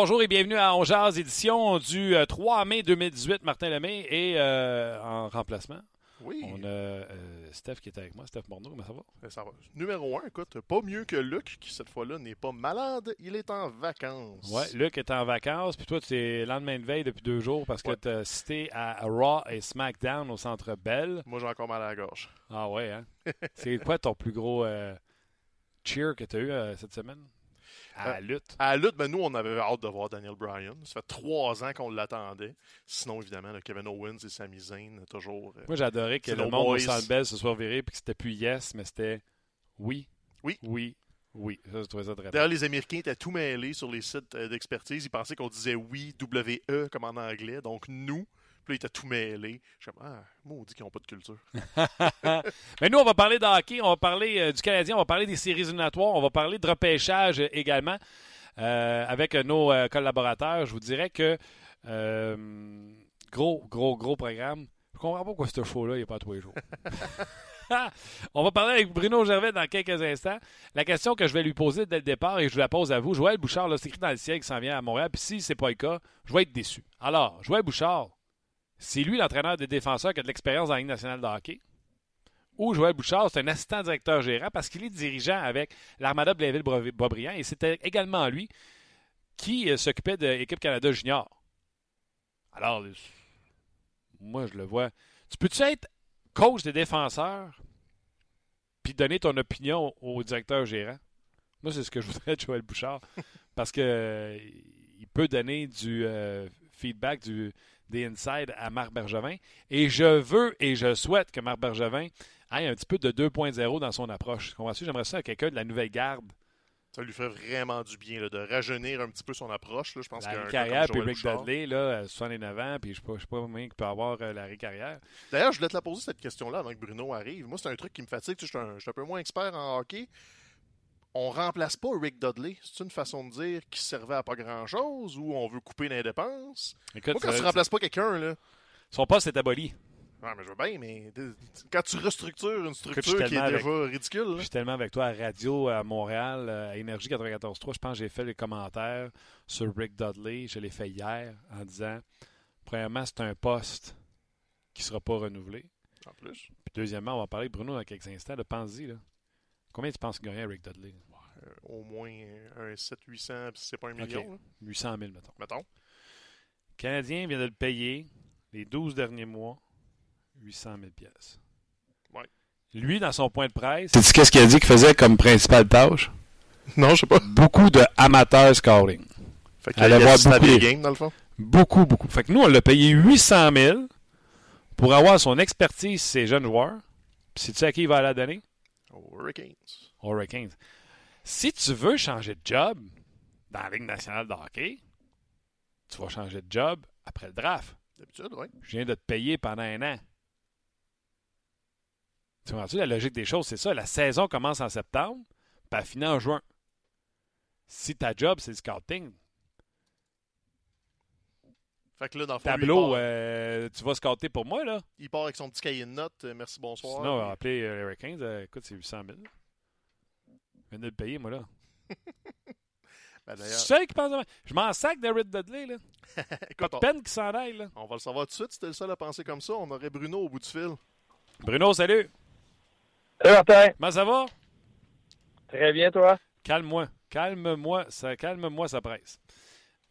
Bonjour et bienvenue à On Jazz, édition du 3 mai 2018. Martin Lemay et euh, en remplacement. Oui. On a euh, Steph qui est avec moi. Steph Morneau, comment ça va? Ben, ça va. Numéro un, écoute, pas mieux que Luc, qui cette fois-là n'est pas malade, il est en vacances. Ouais, Luc est en vacances, puis toi, tu es lendemain de veille depuis deux jours parce que Ouais. tu as cité à Raw et SmackDown au Centre Bell. Moi, j'ai encore mal à la gorge. Ah ouais, hein? C'est quoi ton plus gros euh, cheer que tu as eu euh, cette semaine? À la lutte. À la lutte, ben, nous, on avait hâte de voir Daniel Bryan. Ça fait trois ans qu'on l'attendait. Sinon, évidemment, le Kevin Owens et Sami Zayn, toujours. euh, Moi, adoré que le monde au boys. Centre Bell se soit viré puis que c'était plus yes, mais c'était oui. Oui. Oui. Oui. Ça, je trouvais ça très D'ailleurs, les Américains étaient tout mêlés sur les sites euh, d'expertise. Ils pensaient qu'on disait oui, W-E, comme en anglais, donc nous. Puis là, ils étaient tout mêlés. Je suis comme, ah, maudit qu'ils n'ont pas de culture. Mais nous, on va parler de hockey, on va parler euh, du Canadien, on va parler des séries éliminatoires, on va parler de repêchage euh, également euh, avec nos collaborateurs. Je vous dirais que gros, gros, gros programme. Je comprends pas pourquoi ce show-là, il n'est pas à tous les jours. on va parler avec Bruno Gervais dans quelques instants. La question que je vais lui poser dès le départ, et je la pose à vous, Joël Bouchard, là, c'est écrit dans le ciel qui s'en vient à Montréal, puis si c'est pas le cas, je vais être déçu. Alors, Joël Bouchard, c'est lui l'entraîneur des défenseurs qui a de l'expérience dans la Ligue nationale de hockey ou Joël Bouchard, c'est un assistant directeur gérant parce qu'il est dirigeant avec l'Armada Blainville-Boisbriand et c'était également lui qui euh, s'occupait de l'équipe Canada Junior. Alors, moi, je le vois. Tu peux-tu être coach des défenseurs puis donner ton opinion au directeur gérant? Moi, c'est ce que je voudrais de Joël Bouchard parce que euh, il peut donner du euh, feedback, du, des insides à Marc Bergevin. Et je veux et je souhaite que Marc Bergevin ait un petit peu de 2.0 dans son approche. Comprends-tu? J'aimerais ça à quelqu'un de la nouvelle garde. Ça lui ferait vraiment du bien là, de rajeunir un petit peu son approche. Là. Je pense La qu'un Harry gars comme Carrière, puis Rick Bouchard- Dudley, là, euh, 69 ans, puis je ne sais pas, combien il peut avoir euh, la Harry Carrière. D'ailleurs, je voulais te la poser cette question-là avant que Bruno arrive. Moi, c'est un truc qui me fatigue. Tu sais, je, suis un, je suis un peu moins expert en hockey. On remplace pas Rick Dudley. C'est une façon de dire qui servait à pas grand-chose ou on veut couper les dépenses. Écoute, Moi, quand euh, tu remplaces pas quelqu'un, là? son poste est aboli. Ouais, mais je veux bien, mais quand tu restructures une structure qui est avec- déjà ridicule, Je suis tellement avec toi à radio à Montréal, euh, à Énergie 94.3. Je pense que j'ai fait les commentaires sur Rick Dudley. Je l'ai fait hier en disant premièrement, c'est un poste qui ne sera pas renouvelé. en plus. Puis deuxièmement, on va parler de Bruno dans quelques instants. Là. Combien tu penses gagnait Rick Dudley? Euh, au moins un 700-800, puis c'est pas un million, Ok. là, 800 000, mettons. mettons. Le Canadien vient de le payer les 12 derniers mois 800 000 pièces. Ouais. Lui, dans son point de presse, sais-tu qu'est-ce qu'il a dit qu'il faisait comme principale tâche? Non, je sais pas. Beaucoup de amateurs scouting. Fait qu'il voir beaucoup des games, dans le fond. Beaucoup, beaucoup. Fait que nous, on l'a payé 800 000 pour avoir son expertise ces jeunes joueurs. Puis sais-tu à qui il va la donner? Hurricanes. Aux Hurricanes. Si tu veux changer de job dans la Ligue nationale de hockey, tu vas changer de job après le draft. D'habitude, oui. Je viens de te payer pendant un an. Tu comprends-tu? La logique des choses? C'est ça. La saison commence en septembre, puis elle finit en juin. Si ta job, c'est le scouting, Fait que là, dans le fond, lui, il, tableau, part, euh, tu vas scouter pour moi, là. il part avec son petit cahier de notes. euh, merci, bonsoir. Sinon, on va appeler Hurricanes. euh, écoute, c'est 800 000. Je viens de le payer, moi, là. Ben, C'est d'ailleurs, seul qui pense à moi. Je m'en sac de Red Dudley, là. écoute, on, Peine qui s'en aille, là. on va le savoir tout de suite. Si t'es le seul à penser comme ça, on aurait Bruno au bout du fil. Bruno, salut. Salut Martin, Comment ça va? très bien toi. Calme-moi. Calme-moi. Ça, calme-moi, ça presse.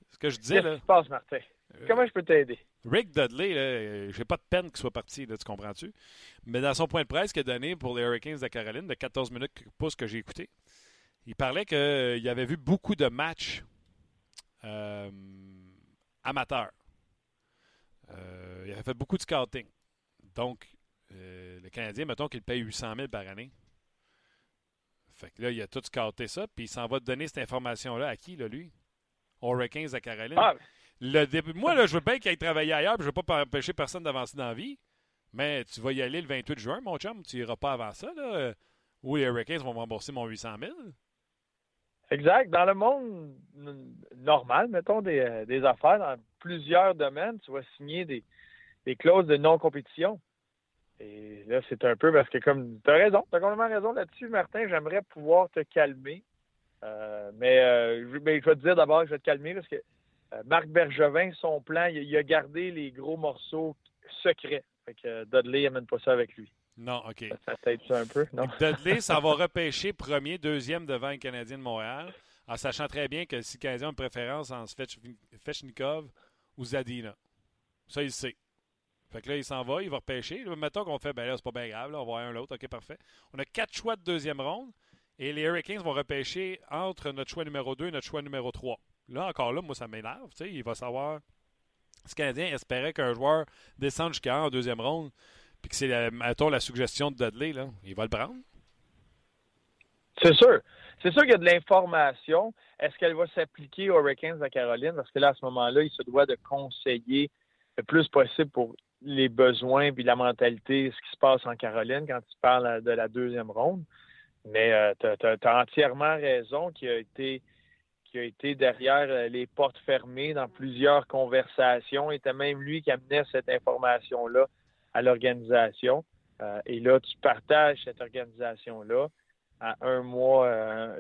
Ce que je disais, Qu'est-ce là. qui se passe Martin? Comment je peux t'aider? Rick Dudley, euh, j'ai pas de peine qu'il soit parti, tu comprends-tu? Mais dans son point de presse qu'il a donné pour les Hurricanes de Caroline, de 14 minutes pouce que j'ai écouté, il parlait qu'il avait vu beaucoup de matchs euh, amateurs. Euh, il avait fait beaucoup de scouting. Donc, euh, le Canadien, mettons qu'il paye 800 000 par année. Fait que là, il a tout scouté ça, puis il s'en va donner cette information-là à qui, là, lui? Hurricanes de Caroline. Ah, Le Moi, là, je veux bien qu'il aille travailler ailleurs, puis je ne veux pas empêcher personne d'avancer dans la vie. Mais tu vas y aller le 28 juin, mon chum. Tu n'iras pas avant ça, là. Ou les Hurricanes vont me rembourser mon 800 000. exact. Dans le monde normal, mettons des, euh, des affaires, dans plusieurs domaines, tu vas signer des, des clauses de non-compétition. Et là, c'est un peu parce que comme tu as raison, tu as complètement raison là-dessus, Martin, j'aimerais pouvoir te calmer. Euh, mais euh, je, ben, je vais te dire d'abord que je vais te calmer parce que Marc Bergevin, son plan, il, a gardé les gros morceaux secrets. Fait que Dudley n'amène pas ça avec lui. Non, OK. Ça, t'aide ça un peu, non? Dudley, ça va repêcher premier, deuxième devant le Canadien de Montréal, en sachant très bien que si le Canadien a une préférence en Fechnikov ou Zadina. Ça, il sait. Fait que là, il s'en va, il va repêcher. Mettons qu'on fait, ben là, c'est pas bien grave, on va voir un l'autre, ok, parfait. On a quatre choix de deuxième ronde et les Hurricanes vont repêcher entre notre choix numéro 2 et notre choix numéro 3. Là, encore là, moi, ça m'énerve. Il va savoir. Ce Canadien espérait qu'un joueur descende jusqu'à en deuxième ronde, puis que c'est, mettons, la suggestion de Dudley, là. Il va le prendre. C'est sûr. C'est sûr qu'il y a de l'information. Est-ce qu'elle va s'appliquer aux Hurricanes de Caroline? Parce que là, à ce moment-là, il se doit de conseiller le plus possible pour les besoins puis la mentalité, ce qui se passe en Caroline quand tu parles de la deuxième ronde. Mais euh, tu as, entièrement raison qui a été qui a été derrière euh, les portes fermées dans plusieurs conversations. C'était même lui qui amenait cette information-là à l'organisation. Euh, et là, tu partages cette organisation-là à un mois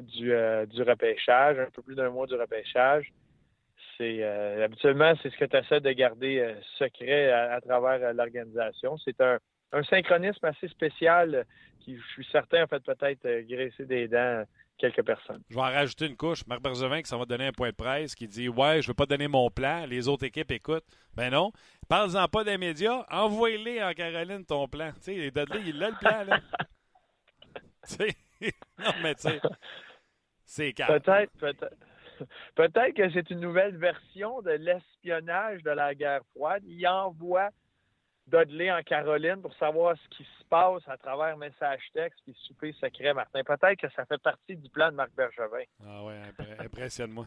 du, du repêchage, un peu plus d'un mois du repêchage c'est euh, habituellement c'est ce que tu essaies de garder euh, secret à, travers euh, l'organisation. C'est un, synchronisme assez spécial qui, je suis certain, a fait peut-être graisser des dents quelques personnes. Je vais en rajouter une couche. Marc Bergevin qui s'en va donner un point de presse qui dit Ouais, je ne veux pas donner mon plan, les autres équipes écoutent. Ben non. Parle-en pas des médias, envoie-les en Caroline ton plan. Tu sais, Dudley, il a le plan, là. non, mais tu sais, c'est calme. Peut-être, peut-être. Peut-être que c'est une nouvelle version de l'espionnage de la guerre froide. Il envoie Dudley en Caroline pour savoir ce qui se passe à travers message texte et souper secret, Martin. Peut-être que ça fait partie du plan de Marc Bergevin. Ah oui, impressionne-moi.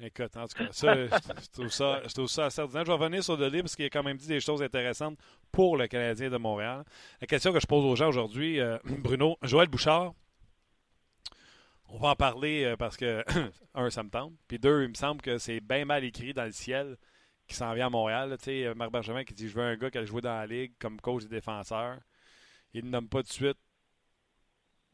Écoute, en tout cas, ça, je, trouve ça, je trouve ça assez ordinaire. Je vais revenir sur Dudley parce qu'il a quand même dit des choses intéressantes pour le Canadien de Montréal. La question que je pose aux gens aujourd'hui, euh, Bruno, Joël Bouchard, on va en parler euh, parce que, un, ça me tente. Puis deux, il me semble que c'est bien mal écrit dans le ciel qui s'en vient à Montréal. Tu sais, Marc Bergevin qui dit Je veux un gars qui a joué dans la ligue comme coach des défenseurs. Il ne nomme pas de suite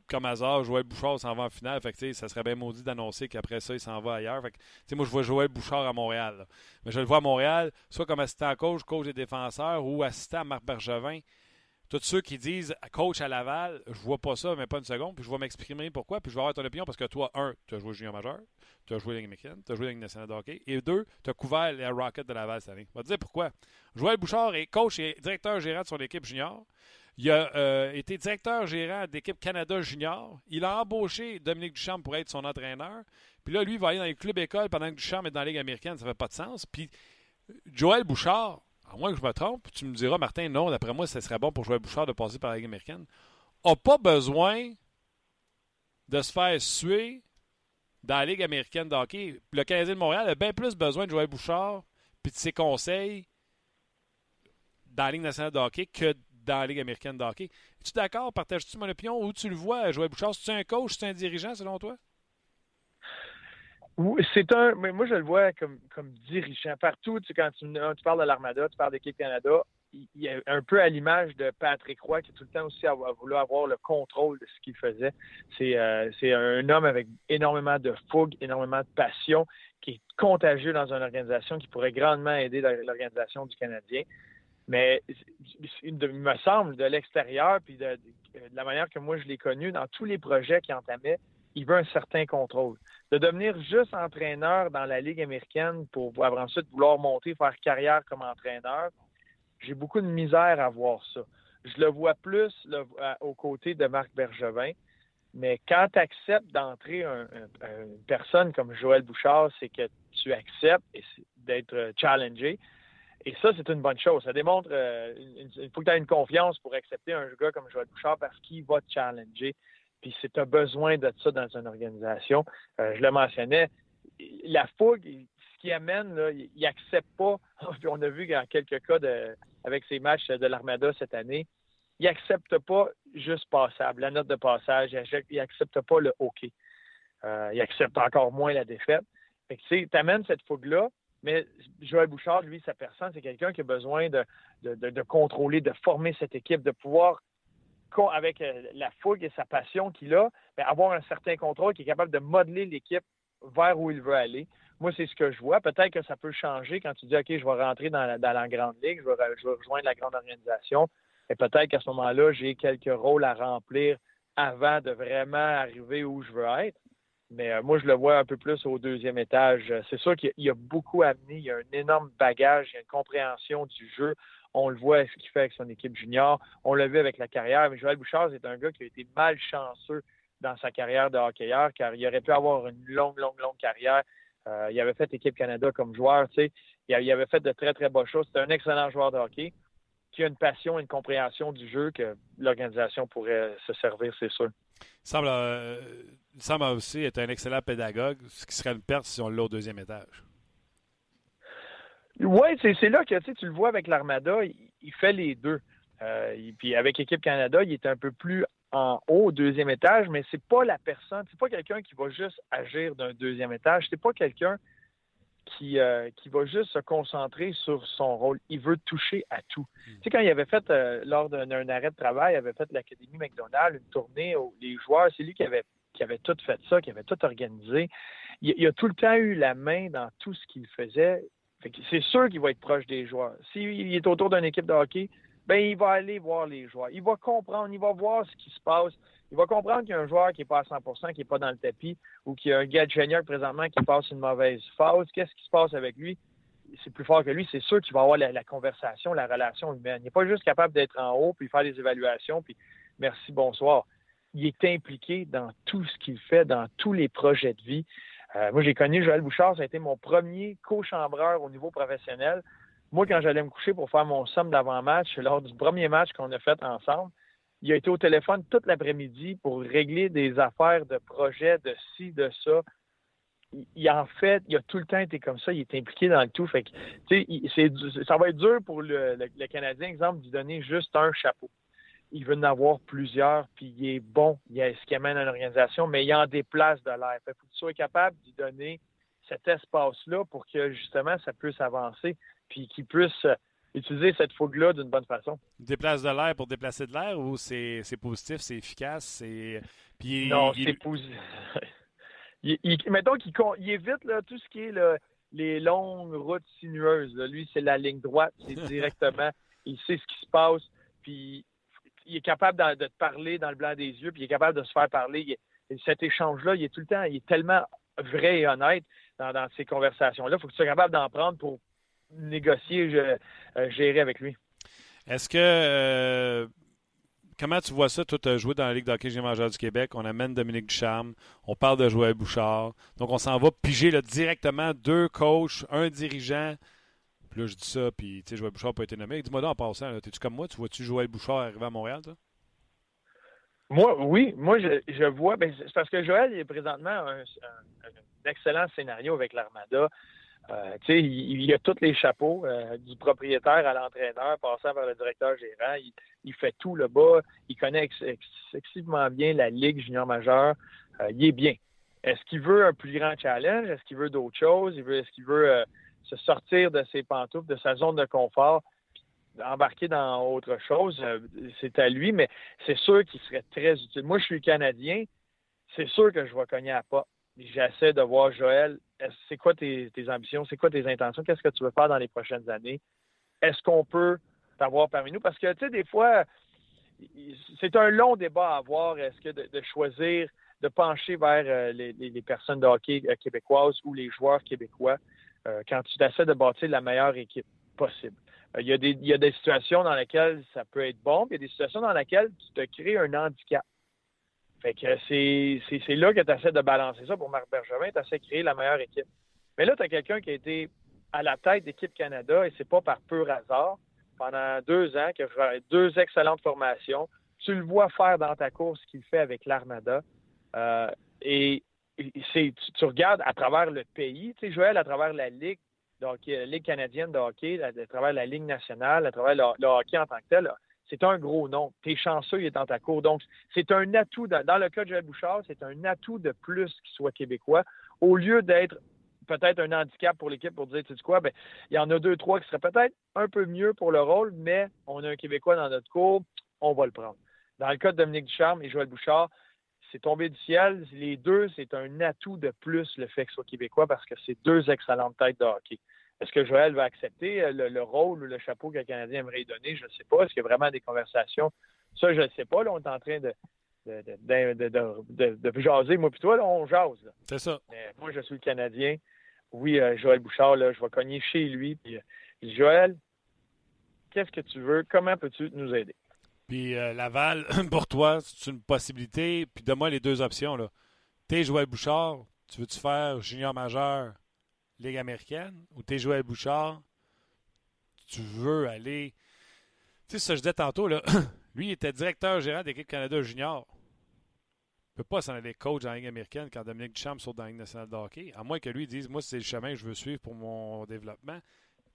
comme hasard, Joël Bouchard s'en va en finale. Fait que, ça serait bien maudit d'annoncer qu'après ça, il s'en va ailleurs. Fait que, moi, je vois Joël Bouchard à Montréal. Mais je le vois à Montréal, soit comme assistant coach, coach des défenseurs, ou assistant à Marc Bergevin tous ceux qui disent coach à Laval, je vois pas ça, mais pas une seconde, puis je vais m'exprimer pourquoi, puis je vais avoir ton opinion parce que toi, un, tu as joué junior majeur, tu as joué Ligue américaine, tu as joué Ligue nationale de hockey, et deux, tu as couvert les Rockets de Laval cette année. On va te dire pourquoi. Joël Bouchard est coach et directeur gérant de son équipe junior. Il a euh, été directeur gérant d'équipe Canada Junior. Il a embauché Dominique Duchamp pour être son entraîneur. Puis là, lui, il va aller dans les clubs écoles pendant que Duchamp est dans la Ligue américaine. Ça fait pas de sens. Puis Joël Bouchard, à moins que je me trompe, tu me diras, Martin, non, d'après moi, ce serait bon pour jouer Bouchard de passer par la Ligue américaine, n'a pas besoin de se faire suer dans la Ligue américaine de hockey. Le Canadien de Montréal a bien plus besoin de jouer Bouchard puis de ses conseils dans la Ligue nationale de hockey que dans la Ligue américaine de hockey. Es-tu d'accord? Partages-tu mon opinion? Où tu le vois, jouer Bouchard? C'est-tu un coach? C'est un dirigeant, selon toi? C'est un. Mais moi, je le vois comme, comme dirigeant. Partout, tu, quand tu, parles de l'Armada, tu parles d'équipe Canada, il a un peu à l'image de Patrick Roy qui tout le temps aussi a, voulu avoir le contrôle de ce qu'il faisait. C'est euh, un homme avec énormément de fougue, énormément de passion, qui est contagieux dans une organisation qui pourrait grandement aider l'organisation du Canadien. Mais il me semble, de l'extérieur, puis de, de, la manière que moi je l'ai connu, dans tous les projets qu'il entamait, il veut un certain contrôle. De devenir juste entraîneur dans la Ligue américaine pour ensuite vouloir monter, faire carrière comme entraîneur, j'ai beaucoup de misère à voir ça. Je le vois plus aux côtés de Marc Bergevin, mais quand tu acceptes d'entrer une personne comme Joël Bouchard, c'est que tu acceptes d'être challengé. Et ça, c'est une bonne chose. Ça démontre euh, il faut que tu aies une confiance pour accepter un gars comme Joël Bouchard parce qu'il va te challenger. Puis tu as besoin de ça dans une organisation, euh, je le mentionnais, la fougue, ce qui amène, il n'accepte pas, on a vu dans quelques cas de, avec ces matchs de l'Armada cette année, il n'accepte pas juste passable, la note de passage, il n'accepte pas le hockey. Euh, il accepte encore moins la défaite. tu amènes cette fougue-là, mais Joël Bouchard, lui, sa personne, c'est quelqu'un qui a besoin de, de, contrôler, de former cette équipe, de pouvoir avec euh, la fougue et sa passion qu'il a, ben, avoir un certain contrôle, qui est capable de modeler l'équipe vers où il veut aller moi, c'est ce que je vois. Peut-être que ça peut changer quand tu dis, OK, je vais rentrer dans la, grande ligue, je vais, je vais rejoindre la grande organisation. Et peut-être qu'à ce moment-là, j'ai quelques rôles à remplir avant de vraiment arriver où je veux être. Mais euh, moi, je le vois un peu plus au deuxième étage. C'est sûr qu'il y a beaucoup à amener. Il y a un énorme bagage, il y a une compréhension du jeu. On le voit ce qu'il fait avec son équipe junior. On l'a vu avec la carrière. Mais Joël Bouchard, c'est un gars qui a été malchanceux dans sa carrière de hockeyeur, car il aurait pu avoir une longue, longue, longue carrière. Euh, il avait fait équipe Canada comme joueur, tu sais. Il avait fait de très, très bonnes choses. C'est un excellent joueur de hockey qui a une passion et une compréhension du jeu que l'organisation pourrait se servir, c'est sûr. Il semble, euh, aussi être un excellent pédagogue, ce qui serait une perte si on l'a au deuxième étage. Oui, c'est là que tu le vois avec l'Armada, il, fait les deux. Euh, puis avec Équipe Canada, il est un peu plus en haut, au deuxième étage, mais c'est pas la personne, c'est pas quelqu'un qui va juste agir d'un deuxième étage, c'est pas quelqu'un qui, euh, qui va juste se concentrer sur son rôle. Il veut toucher à tout. Hmm. Tu sais, quand il avait fait, euh, lors d'un arrêt de travail, il avait fait l'Académie McDonald's, une tournée où les joueurs, c'est lui qui avait, qui avait tout fait ça, qui avait tout organisé. Il, il a tout le temps eu la main dans tout ce qu'il faisait. C'est sûr qu'il va être proche des joueurs. S'il est autour d'une équipe de hockey, ben il va aller voir les joueurs. Il va comprendre, il va voir ce qui se passe. Il va comprendre qu'il y a un joueur qui n'est pas à 100% qui n'est pas dans le tapis, ou qu'il y a un gars de présentement qui passe une mauvaise phase. Qu'est-ce qui se passe avec lui? C'est plus fort que lui. C'est sûr qu'il va avoir la, conversation, la relation humaine. Il n'est pas juste capable d'être en haut, puis faire des évaluations, puis merci, bonsoir. Il est impliqué dans tout ce qu'il fait, dans tous les projets de vie. Euh, moi, j'ai connu Joël Bouchard. Ça a été mon premier co-chambreur au niveau professionnel. Moi, quand j'allais me coucher pour faire mon somme d'avant-match, lors du premier match qu'on a fait ensemble, il a été au téléphone toute l'après-midi pour régler des affaires de projet, de ci, de ça. Il, en fait, il a tout le temps été comme ça. Il est impliqué dans le tout. Fait que, ça va être dur pour le, Canadien, exemple, de lui donner juste un chapeau. Il veut en avoir plusieurs, puis il est bon. Il a ce qui amène à l'organisation, mais il en déplace de l'air. Il faut que tu sois capable d'y donner cet espace-là pour que justement ça puisse avancer puis qu'ils puissent euh, utiliser cette fougue-là d'une bonne façon. Déplace de l'air pour déplacer de l'air ou c'est positif, c'est efficace, c'est. Puis non, c'est positif. mettons qu'il évite là, tout ce qui est les longues routes sinueuses. Lui, c'est la ligne droite, c'est directement. il sait ce qui se passe, puis il est capable de, te parler dans le blanc des yeux, puis il est capable de se faire parler. cet échange-là, il est tout le temps, il est tellement vrai et honnête dans, ces conversations-là. Il faut que tu sois capable d'en prendre pour négocier, euh, gérer avec lui. Est-ce que euh, comment tu vois ça? As joué dans la Ligue d'hockey majeur du Québec? On amène Dominique Ducharme. On parle de Joël Bouchard. Donc, on s'en va piger directement deux coachs, un dirigeant. Puis là, je dis ça, puis tu sais, Joël Bouchard pas été nommé. Dis-moi donc en passant, es-tu comme moi? Tu vois-tu Joël Bouchard arriver à Montréal, toi? Moi, oui. Moi, je, vois. Ben, c'est parce que Joël est présentement un, excellent scénario avec l'Armada. Euh, il, il, a tous les chapeaux, euh, du propriétaire à l'entraîneur, passant par le directeur gérant. Il, fait tout le bas. Il connaît excessivement bien la Ligue junior majeure. Euh, il est bien. Est-ce qu'il veut un plus grand challenge? Est-ce qu'il veut d'autres choses? Est-ce qu'il veut se sortir de ses pantoufles, de sa zone de confort, embarquer dans autre chose? c'est à lui, mais c'est sûr qu'il serait très utile. Moi, je suis Canadien. C'est sûr que je vais cogner à pas. J'essaie de voir Joël c'est quoi tes, ambitions, c'est quoi tes intentions, qu'est-ce que tu veux faire dans les prochaines années? Est-ce qu'on peut t'avoir parmi nous? Parce que, tu sais, des fois, c'est un long débat à avoir. Est-ce que de, choisir, de pencher vers euh, les, personnes de hockey euh, québécoises ou les joueurs québécois euh, quand tu essaies de bâtir la meilleure équipe possible? Il y, a des, il y a des situations dans lesquelles ça peut être bon, puis il y a des situations dans lesquelles tu te crées un handicap. Fait que c'est là que tu essaies de balancer ça pour Marc Bergevin, tu essaies de créer la meilleure équipe. Mais là, tu as quelqu'un qui a été à la tête d'équipe Canada et c'est pas par pur hasard. Pendant deux ans, qui a fait deux excellentes formations. Tu le vois faire dans ta course ce qu'il fait avec l'Armada. Euh, et tu, regardes à travers le pays, tu sais, Joël, à travers la Ligue, la Ligue canadienne de hockey, à, travers la Ligue nationale, à travers le hockey en tant que tel, c'est un gros nom. T'es chanceux, il est dans ta cour. Donc, c'est un atout. Dans, le cas de Joël Bouchard, c'est un atout de plus qu'il soit québécois, au lieu d'être peut-être un handicap pour l'équipe pour dire, tu sais quoi, ben, il y en a deux, trois qui seraient peut-être un peu mieux pour le rôle, mais on a un Québécois dans notre cour, on va le prendre. Dans le cas de Dominique Ducharme et Joël Bouchard, c'est tombé du ciel. Les deux, c'est un atout de plus, le fait que ce soit québécois, parce que c'est deux excellentes têtes de hockey. Est-ce que Joël va accepter euh, le, rôle ou le chapeau que le Canadien aimerait y donner? Je ne sais pas. Est-ce qu'il y a vraiment des conversations? Ça, je ne sais pas. Là, on est en train de, de, jaser. Moi, puis toi, là, on jase. C'est ça. moi, je suis le Canadien. Oui, euh, Joël Bouchard, là, je vais cogner chez lui. Puis, euh, Joël, qu'est-ce que tu veux? Comment peux-tu nous aider? Puis Laval, pour toi, c'est une possibilité. Puis donne-moi les deux options. Là. T'es Joël Bouchard, tu veux-tu faire junior majeur Ligue américaine? Ou t'es Joël Bouchard, tu veux aller? Tu sais, ça, je disais tantôt, là, lui, il était directeur gérant d'équipe Canada Junior. Il ne peut pas s'en aller coach dans la Ligue américaine quand Dominique Duchamp saute dans la Ligue nationale de hockey. À moins que lui dise Moi, c'est le chemin que je veux suivre pour mon développement.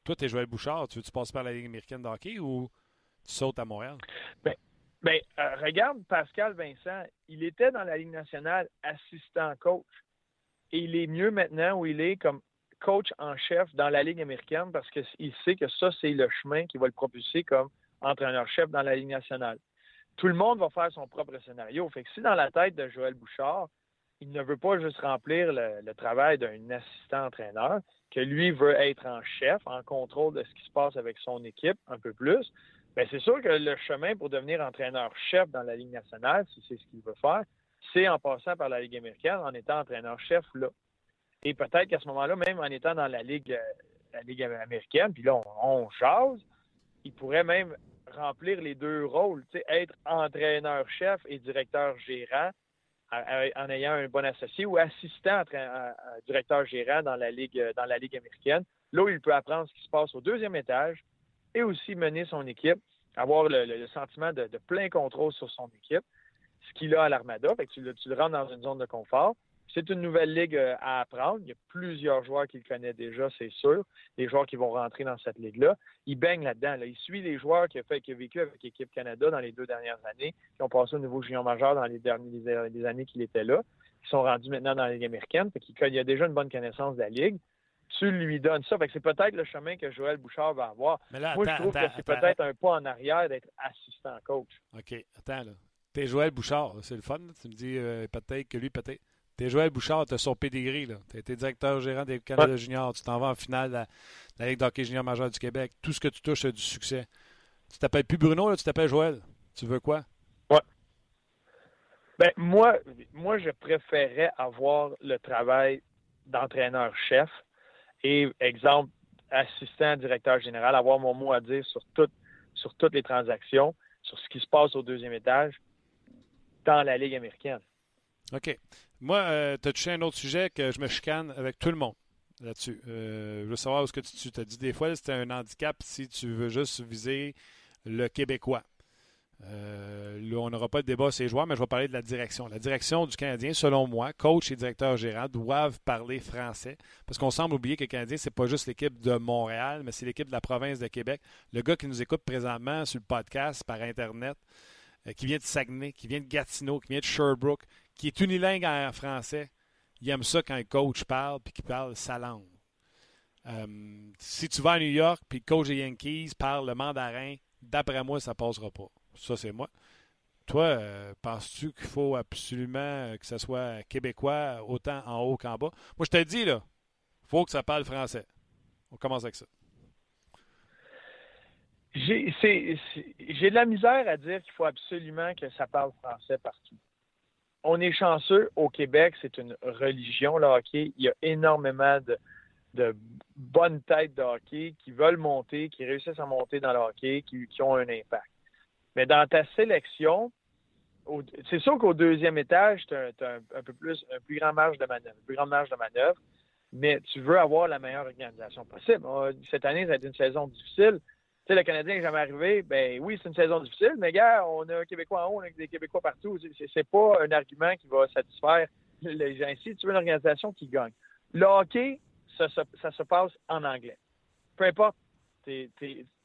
Toi, tu es Joël Bouchard. Tu veux-tu passer par la Ligue américaine de hockey ou tu à Montréal? Bien, ben, euh, regarde Pascal Vincent. Il était dans la Ligue nationale assistant coach. Et il est mieux maintenant où il est comme coach en chef dans la Ligue américaine parce qu'il sait que ça, c'est le chemin qui va le propulser comme entraîneur-chef dans la Ligue nationale. Tout le monde va faire son propre scénario. Fait que si dans la tête de Joël Bouchard, il ne veut pas juste remplir le, travail d'un assistant entraîneur, que lui veut être en chef, en contrôle de ce qui se passe avec son équipe un peu plus, bien, c'est sûr que le chemin pour devenir entraîneur-chef dans la Ligue nationale, si c'est ce qu'il veut faire, c'est en passant par la Ligue américaine, en étant entraîneur-chef là. Et peut-être qu'à ce moment-là, même en étant dans la Ligue, euh, la Ligue américaine, puis là, on, on jase, il pourrait même remplir les deux rôles, être entraîneur-chef et directeur-gérant en ayant un bon associé ou assistant directeur-gérant dans la Ligue dans la Ligue américaine. Là où il peut apprendre ce qui se passe au deuxième étage et aussi mener son équipe, avoir le, sentiment de, plein contrôle sur son équipe, ce qu'il a à l'Armada. Fait que tu, tu le rentres dans une zone de confort. C'est une nouvelle ligue euh, à apprendre. Il y a plusieurs joueurs qu'il connaît déjà, c'est sûr. Les joueurs qui vont rentrer dans cette ligue-là. Il baigne là-dedans. Il suit les joueurs qu'il a, vécu avec l'équipe Canada dans les deux dernières années, qui ont passé au niveau junior majeur dans les dernières années qu'il était là, qui sont rendus maintenant dans la Ligue américaine. Il a déjà une bonne connaissance de la Ligue. Tu lui donnes ça. c'est peut-être le chemin que Joël Bouchard va avoir. Moi, je trouve que c'est peut-être un pas en arrière d'être assistant coach. OK. Attends, là. T'es Joël Bouchard, c'est le fun. Tu me dis euh, peut-être que lui, peut-être. T'es Joël Bouchard, tu as son pedigree. Tu as été directeur gérant des Canada Junior. Tu t'en vas en finale de la, Ligue d'hockey junior majeur du Québec. Tout ce que tu touches, c'est du succès. Tu t'appelles plus Bruno, là, tu t'appelles Joël. Tu veux quoi? Ouais. Ben, moi, moi, je préférais avoir le travail d'entraîneur-chef et, exemple, assistant directeur général, avoir mon mot à dire sur, toutes les transactions, sur ce qui se passe au deuxième étage dans la Ligue américaine. OK. Moi, euh, tu as touché un autre sujet que je me chicane avec tout le monde là-dessus. Euh, je veux savoir ce que tu t'as dit des fois, c'était un handicap si tu veux juste viser le Québécois. Euh, là, on n'aura pas de débat les joueurs, mais je vais parler de la direction. La direction du Canadien, selon moi, coach et directeur gérant doivent parler français. Parce qu'on semble oublier que le Canadien, c'est pas juste l'équipe de Montréal, mais c'est l'équipe de la province de Québec. Le gars qui nous écoute présentement sur le podcast, par Internet, qui vient de Saguenay, qui vient de Gatineau, qui vient de Sherbrooke, qui est unilingue en français, il aime ça quand un coach parle puis qu'il parle sa langue. Euh, si tu vas à New York puis le coach des Yankees parle le mandarin, d'après moi, ça passera pas. Ça, c'est moi. Toi, euh, penses-tu qu'il faut absolument que ce soit québécois autant en haut qu'en bas? Moi, je te dis, là, faut que ça parle français. On commence avec ça. J'ai de la misère à dire qu'il faut absolument que ça parle français partout on est chanceux au Québec, c'est une religion, le hockey. Il y a énormément de, bonnes têtes de hockey qui veulent monter, qui réussissent à monter dans le hockey, qui, ont un impact. Mais dans ta sélection, c'est sûr qu'au deuxième étage, tu as, un, peu plus, un plus grand marge de manœuvre, plus grande marge de manœuvre, mais tu veux avoir la meilleure organisation possible. Cette année, ça a été une saison difficile sais, le Canadien n'est jamais arrivé, ben oui, c'est une saison difficile, mais gars, on a un Québécois en haut, on a des Québécois partout. C'est pas un argument qui va satisfaire les gens ici. Tu veux une organisation qui gagne. Le hockey, ça, se passe en anglais. Peu importe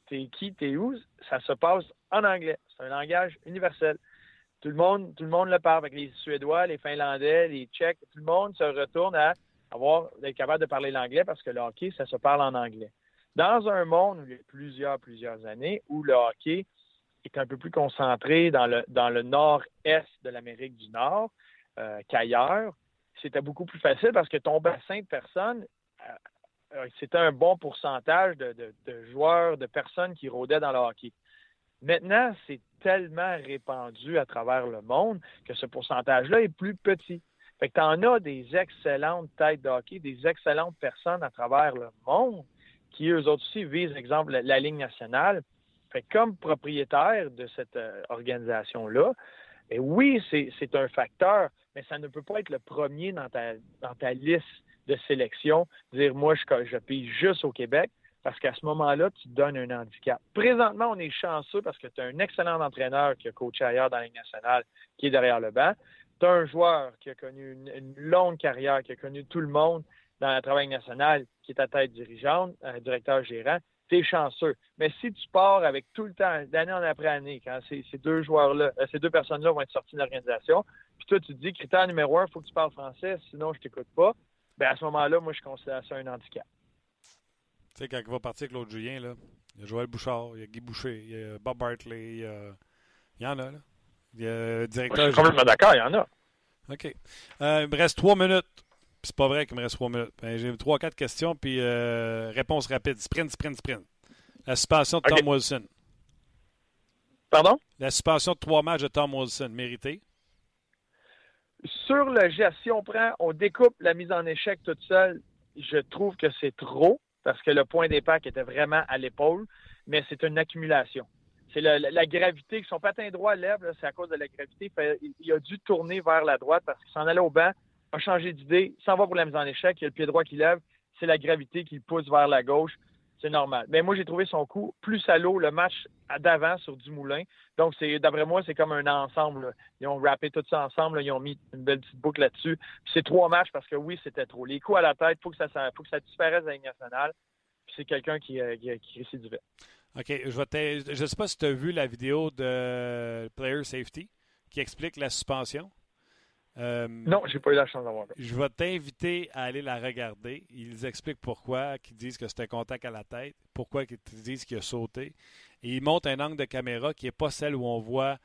t'es qui, t'es où, ça se passe en anglais. C'est un langage universel. Tout le monde, tout le monde le parle avec les Suédois, les Finlandais, les Tchèques. Tout le monde se retourne à avoir d'être capable de parler l'anglais parce que le hockey, ça se parle en anglais. Dans un monde où il y a plusieurs, plusieurs années, où le hockey est un peu plus concentré dans le, dans le nord-est de l'Amérique du Nord, qu'ailleurs. C'était beaucoup plus facile parce que ton bassin de personnes, c'était un bon pourcentage de, joueurs, de personnes qui rôdaient dans le hockey. Maintenant, c'est tellement répandu à travers le monde que ce pourcentage-là est plus petit. Fait que tu en as des excellentes têtes de hockey, des excellentes personnes à travers le monde qui, eux autres aussi, visent, exemple, la, Ligue nationale. Fait que comme propriétaire de cette euh, organisation-là, et oui, c'est un facteur, mais ça ne peut pas être le premier dans ta, dans ta liste de sélection, dire moi, je, je juste au Québec, parce qu'à ce moment-là, tu te donnes un handicap. Présentement, on est chanceux parce que tu as un excellent entraîneur qui a coaché ailleurs dans la Ligue nationale, qui est derrière le banc tu as un joueur qui a connu une, longue carrière, qui a connu tout le monde dans le travail national, qui est à tête dirigeante, un directeur gérant, tu es chanceux. Mais si tu pars avec tout le temps, d'année en après année, quand ces, deux joueurs-là, euh, ces deux personnes-là vont être sorties de l'organisation, puis toi, tu te dis, critère numéro un, il faut que tu parles français, sinon je t'écoute pas, bien à ce moment-là, moi, je considère ça un handicap. Tu sais, quand il va partir Claude Julien, là, il y a Joël Bouchard, il y a Guy Boucher, il y a Bob Bartley, il y, en a, là. Il y a directeur. je suis complètement d'accord, il y en a. OK. Euh, il me reste trois minutes. C'est pas vrai qu'il me reste trois minutes. Ben, J'ai trois, quatre questions, puis euh, réponse rapide. Sprint, sprint, sprint. La suspension de Tom Wilson. Pardon? La suspension de trois matchs de Tom Wilson, méritée? Sur le geste, si on prend, on découpe la mise en échec toute seule, je trouve que c'est trop parce que le point d'impact était vraiment à l'épaule, mais c'est une accumulation c'est la, gravité. Son patin droit lève, c'est à cause de la gravité. il, a dû tourner vers la droite parce qu'il s'en allait au banc, a changé d'idée, s'en va pour la mise en échec, il a le pied droit qui lève, c'est la gravité qui le pousse vers la gauche. C'est normal. Mais moi, j'ai trouvé son coup plus à l'eau le match d'avant sur Dumoulin. Donc, c'est d'après moi, c'est comme un ensemble. Ils ont rappé tout ça ensemble. Ils ont mis une belle petite boucle là-dessus. c'est trois matchs parce que oui, c'était trop. Les coups à la tête, il faut que ça, faut que ça disparaisse à la nationale. Puis c'est quelqu'un qui, euh, qui, qui. OK. Je ne sais pas si tu as vu la vidéo de Player Safety qui explique la suspension. Euh, non, j'ai pas eu la chance d'avoir. Je vais t'inviter à aller la regarder. Ils expliquent pourquoi, qu'ils disent que c'était un contact à la tête, pourquoi ils disent qu'il a sauté. Et ils montrent un angle de caméra qui n'est pas celle où on voit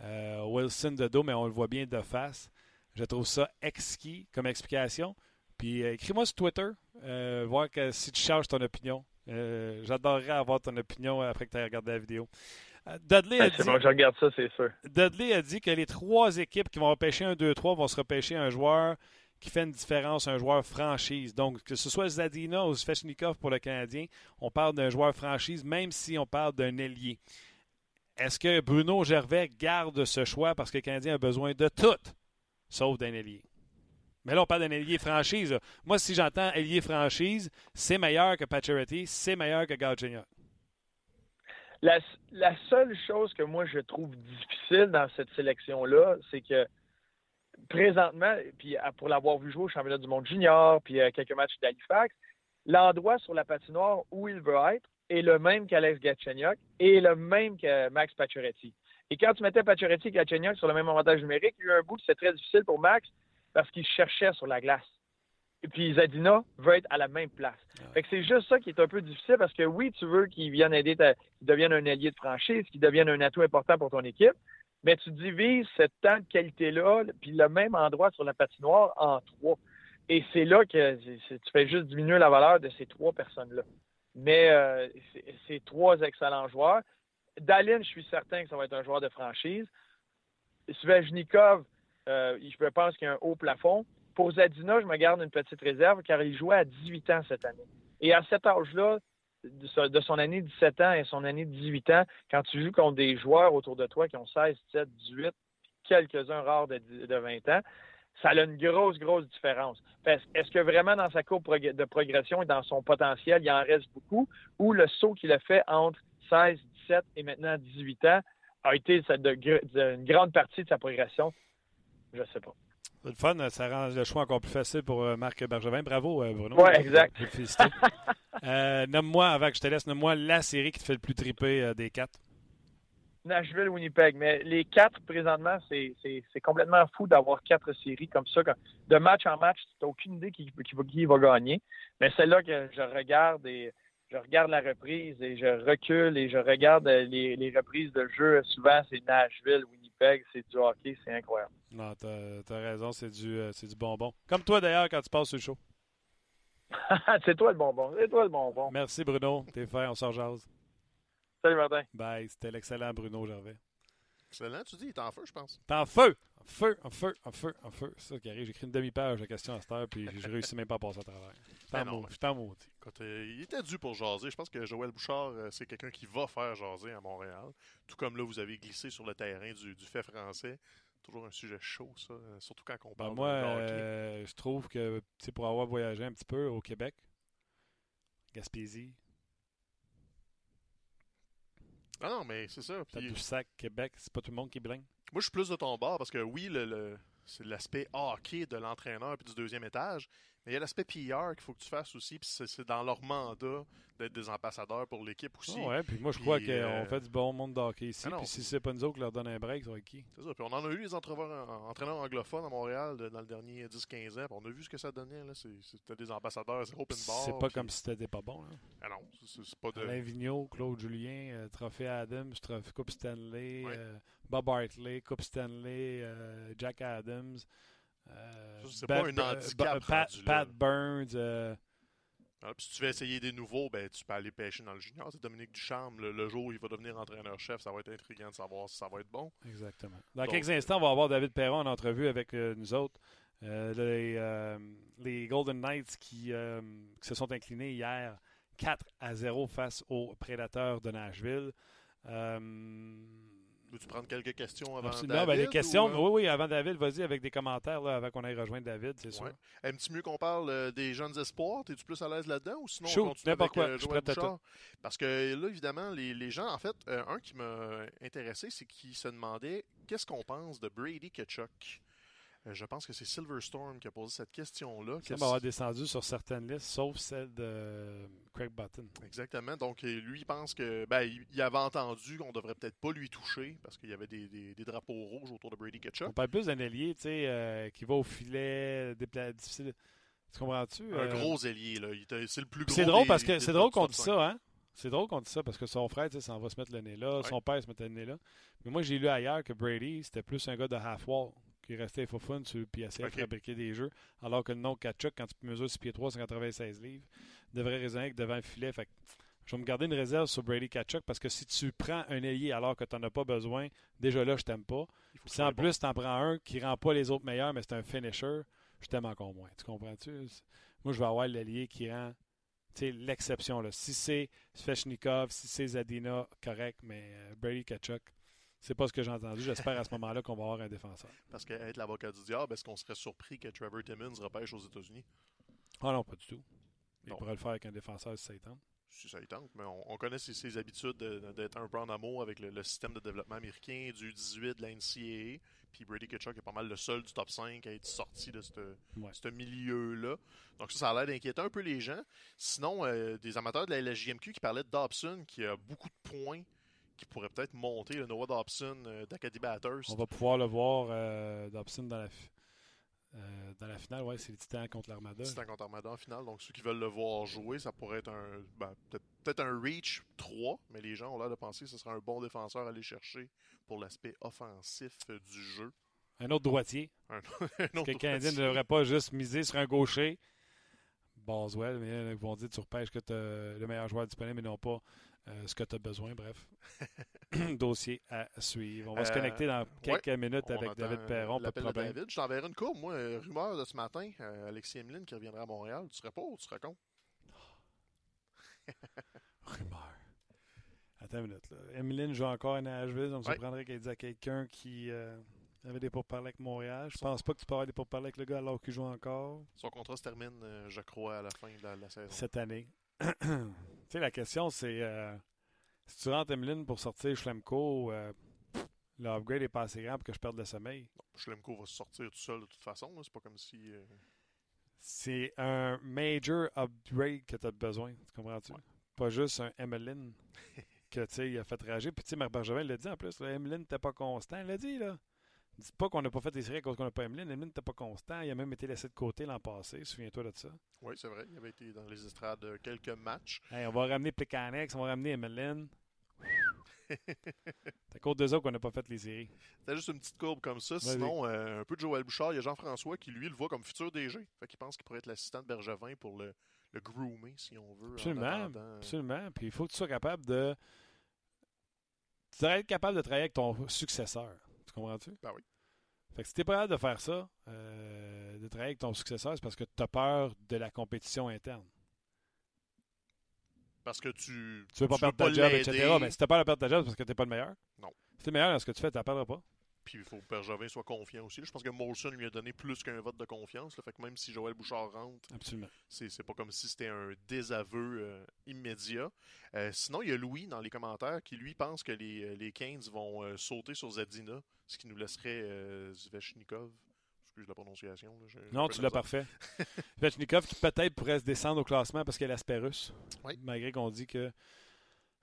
euh, Wilson de dos, mais on le voit bien de face. Je trouve ça exquis comme explication. Puis euh, écris-moi sur Twitter, voir que, si tu changes ton opinion. Euh, j'adorerais avoir ton opinion après que tu aies regardé la vidéo. Dudley a dit, bon, je regarde ça, c'est sûr. Dudley a dit que les trois équipes qui vont repêcher un 2-3 vont se repêcher un joueur qui fait une différence, un joueur franchise. Donc, que ce soit Zadina ou Svechnikov pour le Canadien, on parle d'un joueur franchise, même si on parle d'un ailier. Est-ce que Bruno Gervais garde ce choix parce que le Canadien a besoin de tout, sauf d'un ailier? Mais là, on parle d'un ailier franchise. Moi, si j'entends ailier franchise, c'est meilleur que Pacioretty, c'est meilleur que Galchenyuk. La, seule chose que moi je trouve difficile dans cette sélection-là, c'est que présentement, puis pour l'avoir vu jouer au championnat du monde junior, puis à quelques matchs d'Halifax, l'endroit sur la patinoire où il veut être est le même qu'Alex Gatchenyuk et le même que Max Pacioretty. Et quand tu mettais Pacioretty et Gatchenyuk sur le même avantage numérique, il y a eu un bout que c'était très difficile pour Max parce qu'il cherchait sur la glace. Et puis Zadina veut être à la même place. Fait que c'est juste ça qui est un peu difficile parce que oui, tu veux qu'il vienne aider, qu'il devienne un allié de franchise, qu'il devienne un atout important pour ton équipe, mais tu divises cette temps de qualité-là, puis le même endroit sur la patinoire en trois. Et c'est là que tu fais juste diminuer la valeur de ces trois personnes-là. Mais euh, c'est trois excellents joueurs. Dalin, je suis certain que ça va être un joueur de franchise. Svejnikov, euh, je pense qu'il y a un haut plafond. Pour Zadina, je me garde une petite réserve car il jouait à 18 ans cette année. Et à cet âge-là, de son année 17 ans et son année 18 ans, quand tu joues contre des joueurs autour de toi qui ont 16, 17, 18, quelques-uns rares de, 20 ans, ça a une grosse, grosse différence. Est-ce que vraiment dans sa courbe de progression et dans son potentiel, il en reste beaucoup, ou le saut qu'il a fait entre 16, 17 et maintenant 18 ans a été une grande partie de sa progression? Je sais pas. C'est le fun, ça rend le choix encore plus facile pour euh, Marc Bergevin. Bravo, euh, Bruno. Oui, exact. euh, nomme-moi, avant que je te laisse, nomme-moi la série qui te fait le plus triper euh, des quatre. Nashville, Winnipeg. Mais les quatre, présentement, c'est complètement fou d'avoir quatre séries comme ça. De match en match, tu n'as aucune idée qui, qui, va, gagner. Mais celle-là que je regarde et je regarde la reprise et je recule et je regarde les, les reprises de jeu. Souvent, c'est Nashville, Winnipeg, c'est du hockey, c'est incroyable. Non, t'as as raison, c'est du, euh, du bonbon. Comme toi d'ailleurs quand tu passes sur le show. c'est toi le bonbon. C'est toi le bonbon. Merci Bruno. T'es fait, on sort jase. Salut Martin. Bye. C'était l'excellent Bruno Gervais. Excellent, tu dis, il est en feu, je pense. T'es en feu! En feu, en feu, en feu, en feu. C'est ça qui arrive. J'écris une demi-page de questions à cette heure, puis je réussis même pas à passer à travers. Ben non, Je t'en maudit. Écoute, euh, il était dû pour jaser. Je pense que Joël Bouchard, euh, c'est quelqu'un qui va faire jaser à Montréal. Tout comme là, vous avez glissé sur le terrain du, du fait français. Toujours un sujet chaud, ça. euh, surtout quand on Ben, parle moi, de hockey. euh, je trouve que pour avoir voyagé un petit peu au Québec, Gaspésie, Ah non, mais c'est ça. Puis, Tadoussac, Québec, c'est pas tout le monde qui blingue. moi, je suis plus de ton bord parce que oui, le, le- c'est l'aspect hockey de l'entraîneur puis du deuxième étage. Mais il y a l'aspect PR qu'il faut que tu fasses aussi. Puis c'est, dans leur mandat d'être des ambassadeurs pour l'équipe aussi. Ouais, puis moi, je crois qu'on euh, fait du bon monde de hockey ici. Ah. Puis si c'est pas nous autres qui leur donne un break, ça va être qui? C'est ça. Puis on en a eu les entraîneurs, entraîneurs anglophones à Montréal de- dans le dernier 10-15 ans. Puis on a vu ce que ça donnait. C'était des ambassadeurs, c'est open bar. C'est pas comme si c'était pas bon. Là. Ah non, c'est, pas de. Alain Vigneault, Claude Julien, euh, Trophée Adams, Trophée Coupe Stanley, Ouais. euh, Bob Hartley, Coupe Stanley, euh, Jack Adams. Euh, c'est pas un Ba- handicap Pat, Pat. Burns. euh, Ah, si tu veux essayer des nouveaux, ben, tu peux aller pêcher dans le junior. C'est Dominique Ducharme. Le, le jour où il va devenir entraîneur-chef, ça va être intriguant de savoir si ça va être bon. Exactement. Dans Donc- quelques instants, on va avoir David Perron en entrevue avec euh, nous autres. Euh, les, euh, les Golden Knights qui, euh, qui se sont inclinés hier 4 à 0 face aux Prédateurs de Nashville. Euh, Veux-tu prendre quelques questions avant absolument. David? Ben, les questions, ou, euh, oui, oui, avant David, vas-y avec des commentaires là, avant qu'on aille rejoindre David, c'est sûr. Ouais. Aimes-tu mieux qu'on parle euh, des jeunes espoirs? T'es-tu plus à l'aise là-dedans ou sinon Shoot, on continue avec quoi, euh, Joël Bouchard? Parce que là, évidemment, les, les gens, en fait, euh, un qui m'a intéressé, c'est qu'ils se demandaient qu'est-ce qu'on pense de Brady Ketchuk? Euh, je pense que c'est Silverstorm qui a posé cette question-là. Ça avoir descendu sur certaines listes, sauf celle de Craig Button. Exactement. Donc, euh, lui, il pense que. Ben, il, avait entendu qu'on devrait peut-être pas lui toucher parce qu'il y avait des, des- des drapeaux rouges autour de Brady Ketchuk. On parle plus d'un ailier, tu sais, euh, qui va au filet, difficile. Tu comprends-tu? Un Euh, gros ailier, là. C'est le plus gros. C'est drôle parce que des- c'est drôle qu'on dit 5. ça, hein? C'est drôle qu'on dit ça parce que son frère, tu sais, s'en va se mettre le nez là, Ouais. son père se mettait le nez là. Mais moi, j'ai lu ailleurs que Brady, c'était plus un gars de half-wall qui restait faux fun sur puis essayait de fabriquer des jeux. Alors que le nom Kachuk, quand tu mesures 6 pieds 3, 196 livres, devrait résonner avec devant le filet. Fait que je vais me garder une réserve sur Brady Kachuk parce que si tu prends un ailier alors que tu n'en as pas besoin, déjà là, je t'aime pas. Puis que si en bon. plus, tu en prends un qui rend pas les autres meilleurs, mais c'est un finisher, je t'aime encore moins. Tu comprends-tu? Moi, je vais avoir l'allié qui rend l'exception. Si c'est Svechnikov, si c'est Zadina, correct, mais euh, Brady Kachuk, c'est pas ce que j'ai entendu. J'espère à ce moment-là qu'on va avoir un défenseur. Parce qu'être l'avocat du diable, est-ce qu'on serait surpris que Trevor Timmons repêche aux États-Unis? Ah non, pas du tout. Il Non. pourrait le faire avec un défenseur si ça y tente. Si ça y tente, mais on, on connaît ses, ses habitudes de- d'être un peu en amour avec le, le système de développement américain, du 18 de la NCAA. Puis Brady Kachuk est pas mal le seul du top 5 à être sorti de ce Ouais. milieu-là. Donc ça, ça a l'air d'inquiéter un peu les gens. Sinon, euh, des amateurs de la LGMQ qui parlaient de Dobson, qui a beaucoup de points, qui pourrait peut-être monter, le Noah Dobson euh, d'Acadie Batters. On va pouvoir le voir, euh, Dobson, dans la, euh, dans la finale. Ouais, c'est les Titans contre l'Armada. Un contre Armada en finale, donc ceux qui veulent le voir jouer, ça pourrait être un ben, peut-être peut-être un reach 3, mais les gens ont l'air de penser que ce sera un bon défenseur à aller chercher pour l'aspect offensif du jeu. Un autre droitier. Un, un autre Que le Canadien ne devrait pas juste miser sur un gaucher. Boswell, mais ils vont dire tu repêches que tu le meilleur joueur disponible, mais non pas euh, ce que tu as besoin. Bref, dossier à suivre. On va se Euh, connecter dans quelques minutes avec David Perron. Pas de problème. David. Je t'enverrai une courbe, moi, euh, rumeur de ce matin, euh, Alexis Emeline qui reviendra à Montréal. Tu serais pas ou tu serais con? Rumeur. Attends une minute. Là. Emeline joue encore à Nashville. On me Ouais. qu'elle dise à quelqu'un qui euh, avait des pourparlers avec Montréal. Je pense pas que tu peux avoir des pourparlers avec le gars alors qu'il joue encore Son contrat se termine, euh, je crois, à la fin de la, la saison. cette année. Tu sais, la question, c'est euh, si tu rentres Emeline pour sortir Schlemko, euh, l'upgrade est pas assez grand pour que je perde le sommeil. Schlemko va se sortir tout seul de toute façon. C'est pas comme si. euh, C'est un major upgrade que tu as besoin. Tu comprends-tu? Ouais. Pas juste un Emeline que tu sais, il a fait rager. Puis tu sais, Marc Bergevin l'a dit en plus. Emeline n'était pas constant. Il l'a dit, là. Dis pas qu'on n'a pas fait les séries à cause qu'on n'a pas Emeline. Emeline n'était pas constant. Il a même été laissé de côté l'an passé. Souviens-toi de ça. Oui, c'est vrai. Il avait été dans les estrades quelques matchs. Hey, on va ramener Plekanex, on va ramener Emeline. C'est à cause d'eux autres qu'on n'a pas fait les séries. C'était juste une petite courbe comme ça. Sinon, euh, un peu de Joël Bouchard, il y a Jean-François qui, lui, le voit comme futur DG. Fait qu'il pense qu'il pourrait être l'assistant de Bergevin pour le, le groomer, si on veut. en Absolument. attendant. Absolument. Puis il faut que tu sois capable de. Tu devrais être capable de travailler avec ton successeur. Tu comprends-tu? Ben oui. Fait que si tu es pas capable de faire ça, euh, de travailler avec ton successeur, c'est parce que tu as peur de la compétition interne. Parce que tu. Tu veux pas tu perdre ta job, etc. Mais si tu pas de perdre ta job, c'est parce que tu n'es pas le meilleur. Non. Si tu es meilleur dans ce que tu fais, tu ne perdras pas. Puis il faut que Bergevin soit confiant aussi. Je pense que Molson lui a donné plus qu'un vote de confiance. là. Fait que même si Joël Bouchard rentre, c'est pas comme si c'était un désaveu euh, immédiat. Euh, sinon, il y a Louis dans les commentaires qui, lui, pense que les, euh, les Canes vont euh, sauter sur Zadina, ce qui nous laisserait Zvechnikov. Excuse la prononciation. là, Non, tu l'as parfait. Vechnikov qui peut-être pourrait se descendre au classement parce qu'il a l'aspect russe. Oui. Malgré qu'on dit que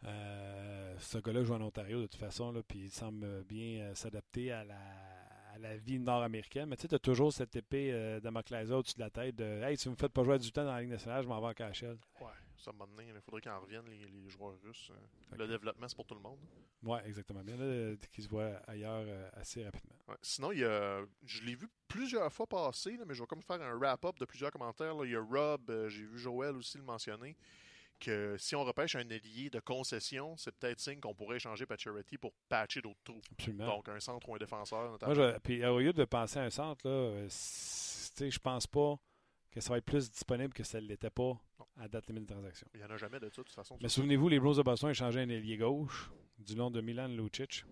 euh, ce gars-là joue en Ontario de toute façon, là, puis il semble bien euh, s'adapter à la, à la vie nord-américaine. Mais tu sais, tu as toujours cette épée euh, de au-dessus de la tête de Hey, si vous me faites pas jouer du temps dans la Ligue nationale, je m'en vais en KHL. Ouais, ça m'a donné. Il faudrait qu'ils en reviennent, les, les joueurs russes. Fait Le développement, c'est pour tout le monde. Oui, exactement. Bien là, euh, qui se voit ailleurs assez rapidement. Ouais. Sinon, il y a, je l'ai vu plusieurs fois passer, là, mais je vais comme faire un wrap-up de plusieurs commentaires. là. Il y a Rob, j'ai vu Joël aussi le mentionner, que si on repêche un allié de concession, c'est peut-être signe qu'on pourrait échanger Pacioretty pour patcher d'autres trous. Absolument. Donc, un centre ou un défenseur, notamment. Moi, je, puis au lieu de penser à un centre, là, euh, je pense pas que ça va être plus disponible que ça ne l'était pas à date limite de transaction. Il n'y en a jamais de ça, de toute façon. Mais souvenez-vous, les Blues de Boston ont échangé un ailier gauche du nom de Milan Lucic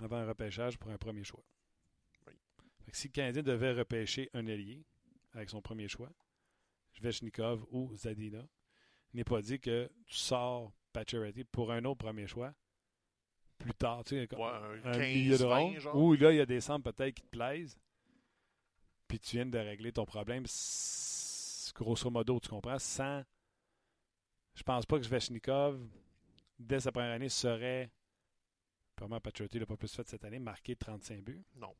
avant un repêchage pour un premier choix. Oui. Fait que si le Canadien devait repêcher un ailier avec son premier choix, Svechnikov ou Zadina, n'est pas dit que tu sors Pacioretty pour un autre premier choix plus tard, tu sais, Ouais, un un 15, milieu de 20, ronde, genre. où là, il y a des centres peut-être qui te plaisent, puis tu viens de régler ton problème, grosso modo, tu comprends, sans... Je pense pas que Svechnikov, dès sa première année, serait, probablement Patriotty l'a pas plus fait cette année, marqué 35 buts. Non.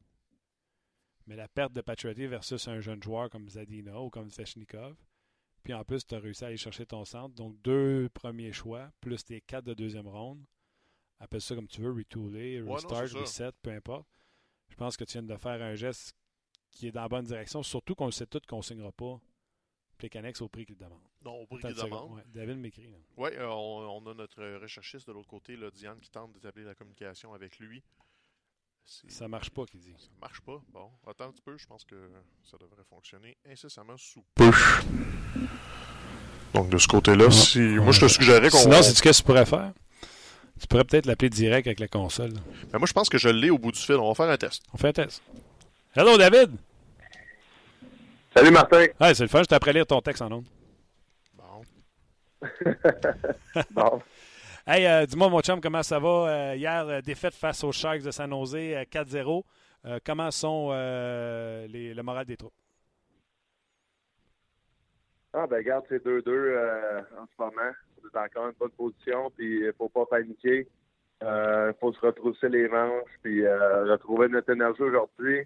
Mais la perte de Patriotty versus un jeune joueur comme Zadina ou comme Svechnikov, puis en plus, tu as réussi à aller chercher ton centre, donc deux premiers choix, plus tes quatre de deuxième ronde, appelle ça comme tu veux, retooler, restart, reset, peu importe. Je pense que tu viens de faire un geste qui est dans la bonne direction, surtout qu'on le sait tout qu'on ne signera pas Plecanex au prix qu'il demande. Non, au prix qu'il demande. ouais. David m'écrit. Oui, on, on a notre recherchiste de l'autre côté, là, Diane, qui tente d'établir la communication avec lui. Ça marche pas, qu'il dit. Ça marche pas. Bon, attends un petit peu, je pense que ça devrait fonctionner incessamment sous peu. Donc de ce côté-là, si moi je te suggérais qu'on. Sinon, c'est ce que tu pourrais faire? Tu pourrais peut-être l'appeler direct avec la console. Ben, moi je pense que je l'ai au bout du fil. On va faire un test. On fait un test. Hello, David! Salut Martin. Ouais, c'est le fun, je t'ai après lire ton texte en ondes. Bon. Bon. Hey, euh, dis-moi, mon chum, comment ça va? Euh, hier, euh, défaite face aux Sharks de San Jose, euh, 4-0. Euh, comment sont les, le moral des troupes? Ah ben regarde, c'est 2-2 euh, en ce moment. On est encore en bonne position, puis il faut pas paniquer. Il faut se retrousser les manches, puis retrouver notre énergie aujourd'hui.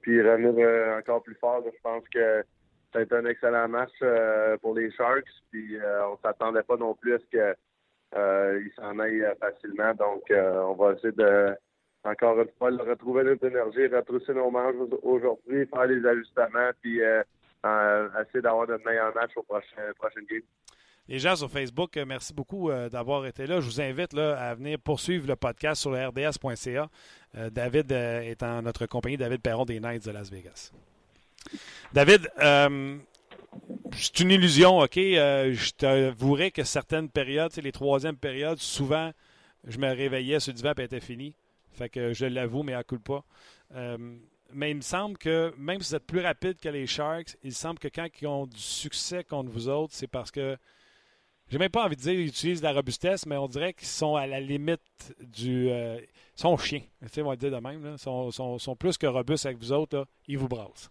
Puis revenir encore plus fort. Je pense que ça a été un excellent match euh, pour les Sharks. Puis euh, on s'attendait pas non plus à ce que euh, s'en aillent euh, facilement. Donc on va essayer de encore une fois retrouver notre énergie, retrousser nos manches au- aujourd'hui, faire les ajustements, puis essayer d'avoir notre meilleur match au prochain prochain game. Les gens sur Facebook, merci beaucoup d'avoir été là. Je vous invite là, à venir poursuivre le podcast sur rds.ca. David est en notre compagnie, David Perron des Knights de Las Vegas. David, euh, c'est une illusion, OK? Euh, je t'avouerai que certaines périodes, les troisièmes périodes, souvent, je me réveillais le divan était fini. Fait que je l'avoue, mais à coup pas. Euh, mais il me semble que même si vous êtes plus rapide que les Sharks, il semble que quand ils ont du succès contre vous autres, c'est parce que j'ai même pas envie de dire qu'ils utilisent la robustesse, mais on dirait qu'ils sont à la limite du. ils sont chiens. On va dire de même. Ils sont plus que robustes avec vous autres. Là. Ils vous brassent.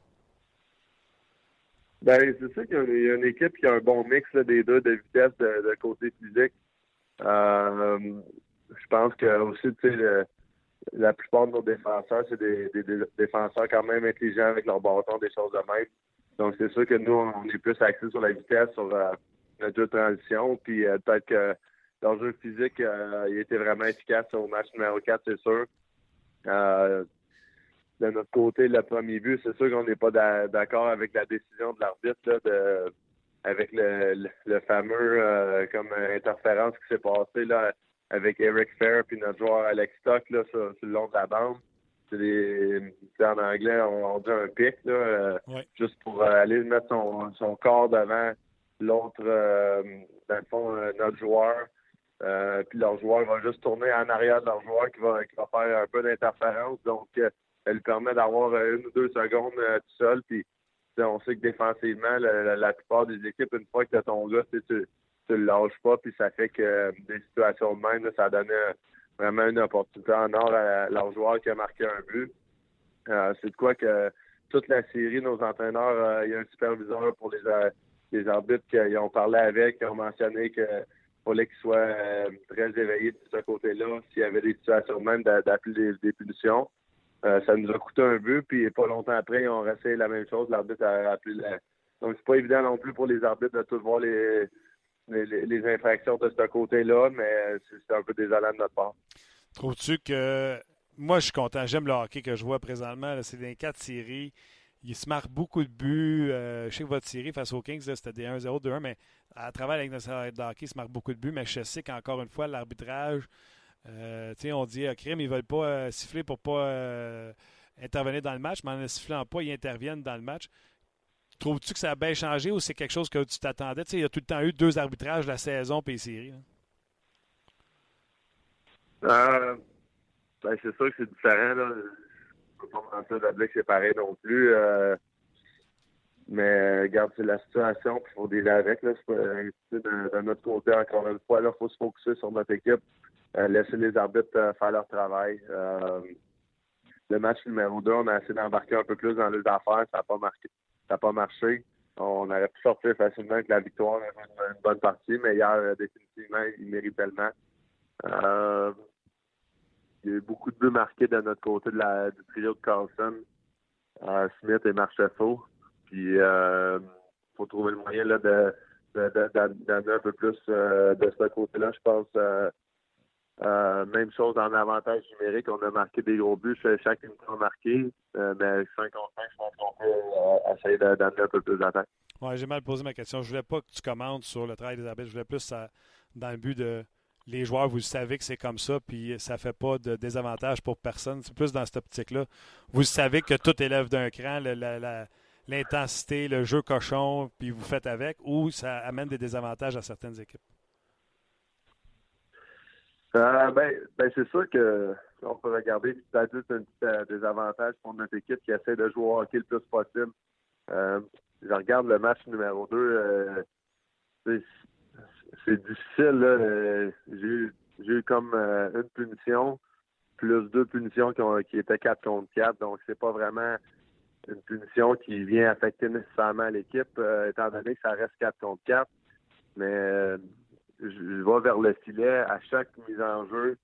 Ben, c'est sûr qu'il y a une- équipe qui a un bon mix des deux de vitesse de, côté physique. Euh, je pense que aussi, tu sais, la plupart de nos défenseurs, c'est des, défenseurs quand même intelligents avec leur bâton, des choses de même. Donc, c'est sûr que nous, on est plus axés sur la vitesse, sur euh, notre jeu de transition. Puis euh, peut-être que leur jeu physique, euh, il était vraiment efficace au match numéro 4, c'est sûr. Euh, de notre côté, le premier but, c'est sûr qu'on n'est pas d'accord avec la décision de l'arbitre de avec le, le, fameux euh, comme interférence qui s'est passé là avec Eric Fair puis notre joueur Alex Stock là sur, le long de la bande. C'est en anglais on, dit un pic là, euh, juste pour aller mettre son, son corps devant l'autre dans le fond notre joueur. puis leur joueur va juste tourner en arrière de leur joueur qui va, qui va faire un peu d'interférence. Donc elle permet d'avoir euh, une ou deux secondes euh, tout seul. Puis on sait que défensivement, la, plupart des équipes, une fois que tu as ton gars, tu ne le lâches pas. Puis ça fait que euh, des situations de même, ça donne vraiment une opportunité en or à leur joueur qui a marqué un but. c'est de quoi que toute la série, nos entraîneurs, il y a un superviseur pour les, arbitres qui ont parlé avec, qui ont mentionné que fallait qu'ils soient très éveillés de ce côté-là, s'il y avait des situations même d'appeler des, punitions. Euh, ça nous a coûté un but, puis pas longtemps après, ont resté la même chose. L'arbitre a appelé la... Donc, c'est pas évident non plus pour les arbitres de tout voir les, les, infractions de ce côté-là, mais c'est un peu désolant de notre part. Trouves-tu que. Moi, je suis content. J'aime le hockey que je vois présentement. C'est des quatre séries. Il se marque beaucoup de buts. Euh, je sais que votre série face aux Kings, c'était des 1-0, 2-1, mais à travers la de hockey, il se marque beaucoup de buts. Mais je sais qu'encore une fois, l'arbitrage euh, on dit, à ah, crime, ils ne veulent pas euh, siffler pour pas euh, intervenir dans le match, mais en sifflant pas, ils interviennent dans le match. Trouves-tu que ça a bien changé ou c'est quelque chose que tu t'attendais? Il y a tout le temps eu deux arbitrages la saison et les séries. Ben, c'est sûr que c'est différent. Là. Je peux pas mentir de que c'est pareil non plus. mais regarde, c'est la situation, il faut dealer avec. Là. de, de, notre côté, encore une fois, il faut se focuser sur notre équipe. Euh, laisser les arbitres euh, faire leur travail. Euh, le match numéro 2, on a essayé d'embarquer un peu plus dans les affaires. Ça n'a pas, marqué, ça pas marché. On aurait pu sortir facilement avec la victoire, une, bonne partie, mais hier, définitivement, il mérite tellement. il y a eu beaucoup de buts marqués de notre côté de la, du trio de Carlson, Smith et Marchefaux. Puis, il faut trouver le moyen là, de, d'amener un peu plus de ce côté-là, je pense. Euh, même chose en avantage numérique, on a marqué des gros buts, chaque unité a marqué, euh, mais 5 contre 5, je pense qu'on peut euh, essayer d'amener un peu plus d'attaque. Ouais, j'ai mal posé ma question. Je voulais pas que tu commandes sur le travail des arbitres. Je voulais plus dans le but de les joueurs, vous savez que c'est comme ça, puis ça fait pas de désavantage pour personne. C'est plus dans cette optique-là. Vous savez que tout élève d'un cran, l'intensité, le jeu cochon, puis vous faites avec, ou ça amène des désavantages à certaines équipes. Euh, ben, ben c'est sûr que on peut regarder peut-être juste un petit euh, désavantage pour notre équipe qui essaie de jouer au hockey le plus possible. Euh, je regarde le match numéro 2. c'est difficile. J'ai eu, comme une punition, plus deux punitions qui, ont, qui étaient 4 contre 4. Donc, c'est pas vraiment une punition qui vient affecter nécessairement l'équipe, étant donné que ça reste 4 contre 4. Mais je, vais vers le filet à chaque mise en jeu.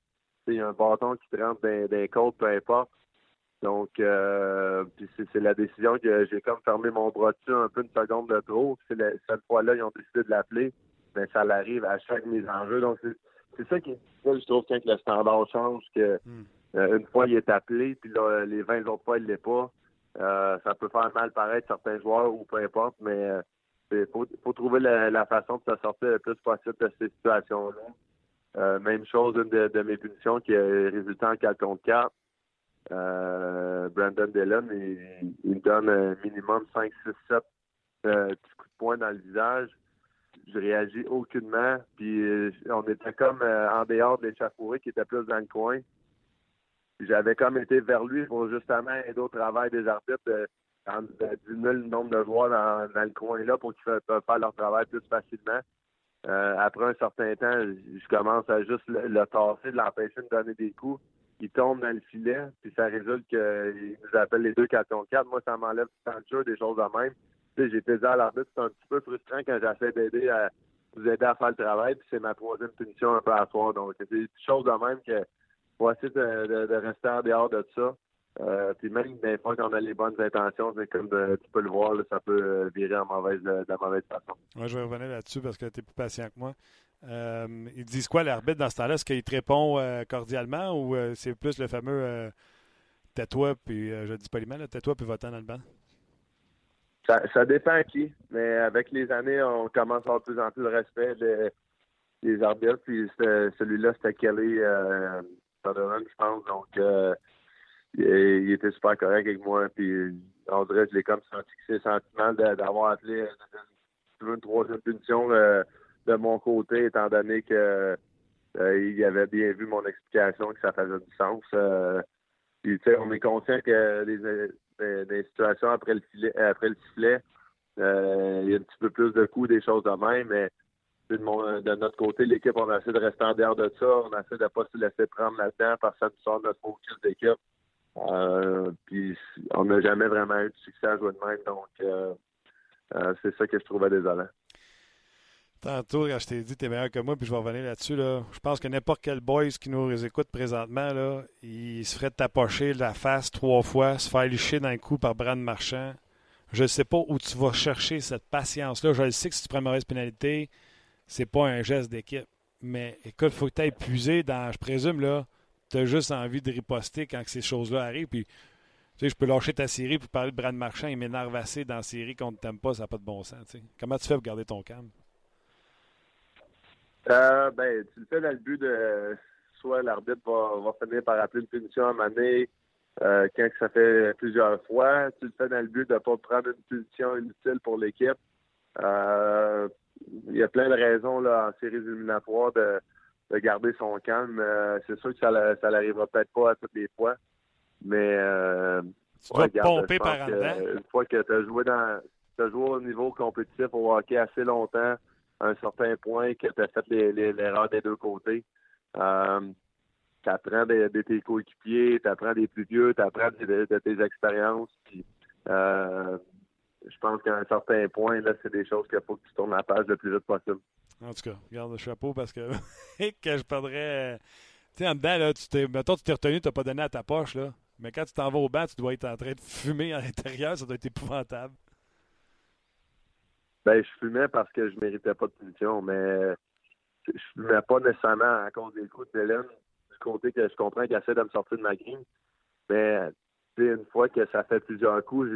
Il y a un bâton qui te rentre dans, côtes, peu importe. Donc, euh, c'est la décision que j'ai comme fermé mon bras dessus un peu une seconde de trop. C'est cette fois-là, ils ont décidé de l'appeler. Mais ça l'arrive à chaque mise en jeu. Donc, c'est ça qui est difficile, je trouve, quand le standard change, que hmm. euh, une fois il est appelé, puis les 20 autres fois, il l'est pas. Euh, ça peut faire mal paraître certains joueurs ou peu importe, mais il faut, trouver la, façon de se sortir le plus possible de ces situations-là. Euh, même chose, une de, mes punitions qui est résultant en 4 contre 4. Euh, Brandon Dillon, il, il, donne un minimum 5, 6, 7 petits coups de poing dans le visage. Je réagis aucunement. Puis euh, on était comme en dehors de l'échafaudée qui était plus dans le coin. J'avais comme été vers lui pour justement aider au travail des arbitres diminuer le nombre de joueurs dans, le coin-là pour qu'ils peuvent faire leur travail plus facilement. Euh, après un certain temps, je commence à juste le, tasser, de l'empêcher de donner des coups. Il tombe dans le filet, puis ça résulte qu'il nous appelle les deux 4 contre 4. Moi, ça m'enlève du temps de jeu, des choses de même. Tu sais, j'ai à l'arbitre, c'est un petit peu frustrant quand j'essaie d'aider à vous aider à faire le travail, puis c'est ma troisième punition un peu à soir. Donc, c'est des choses de même que faut essayer de, de rester en dehors de ça. Euh, puis même des fois qu'on a les bonnes intentions, c'est comme tu peux le voir, ça peut euh, virer en mauvaise, de, la mauvaise façon. Ouais, je vais revenir là-dessus parce que tu es plus patient que moi. Euh, ils disent quoi, l'arbitre, dans ce temps-là? Est-ce qu'il te répond euh, cordialement ou euh, c'est plus le fameux tais-toi, puis je dis poliment, tais-toi, puis va-t'en dans le banc? Ça, ça, dépend qui, mais avec les années, on commence à avoir de plus en plus le respect des, arbitres. Puis celui-là, c'était Kelly Sutherland, je pense. Donc, il, était super correct avec moi. Puis on je l'ai comme senti que c'est sentiment d'avoir appelé une, troisième punition de mon côté, étant donné que euh, il avait bien vu mon explication que ça faisait du sens. Euh, puis, tu sais, on est conscient que des, situations après le filet, après le sifflet, euh, il y a un petit peu plus de coups, des choses de même, mais de, notre côté, l'équipe, on a essayé de rester en dehors de ça. On a essayé de ne pas se laisser prendre là-dedans parce que ça nous sort notre focus d'équipe. Euh, puis on n'a jamais vraiment eu de succès à jouer de même. Donc, c'est ça que je trouvais désolant. Tantôt, quand je t'ai dit, t'es meilleur que moi, puis je vais revenir là-dessus, là, je pense que n'importe quel boys qui nous écoute présentement, là, il se ferait tapocher la face trois fois, se faire licher d'un coup par Brand Marchand. Je ne sais pas où tu vas chercher cette patience-là. Je sais que si tu prends une mauvaise pénalité, c'est pas un geste d'équipe. Mais écoute, il faut que tu aies épuisé dans, je présume, là, tu as juste envie de riposter quand ces choses-là arrivent. Puis, tu sais, je peux lâcher ta série pour parler de Brand Marchand. Il m'énerve assez dans la série qu'on ne t'aime pas, ça n'a pas de bon sens. Comment tu fais pour garder ton calme? Euh, ben, tu le fais dans le but de soit l'arbitre va, va finir par appeler une punition à un euh, quand ça fait plusieurs fois. Tu le fais dans le but de ne pas prendre une punition inutile pour l'équipe. Euh, il y a plein de raisons là, en séries éliminatoires de, de garder son calme. Euh, c'est sûr que ça ça n'arrivera peut-être pas à toutes les fois. Mais euh, tu pomper par en Une fois que tu as joué dans as joué au niveau compétitif au hockey assez longtemps, un certain point que tu as fait l'erreur des deux côtés. Euh, tu apprends de, tes coéquipiers, tu apprends des plus vieux, tu apprends de, tes expériences. Euh, je pense qu'à un certain point, là, c'est des choses qu'il faut que tu tournes la page le plus vite possible. En tout cas, garde le chapeau parce que, que je perdrais. Tu sais, en dedans, là, tu t'es, mettons, tu t'es retenu, tu n'as pas donné à ta poche, là. Mais quand tu t'en vas au banc, tu dois être en train de fumer à l'intérieur, ça doit être épouvantable. Ben, je fumais parce que je méritais pas de punition, mais je fumais pas nécessairement à cause des coups d'Hélène, du côté que je comprends qu'elle essaie de me sortir de ma game. Mais une fois que ça fait plusieurs coups,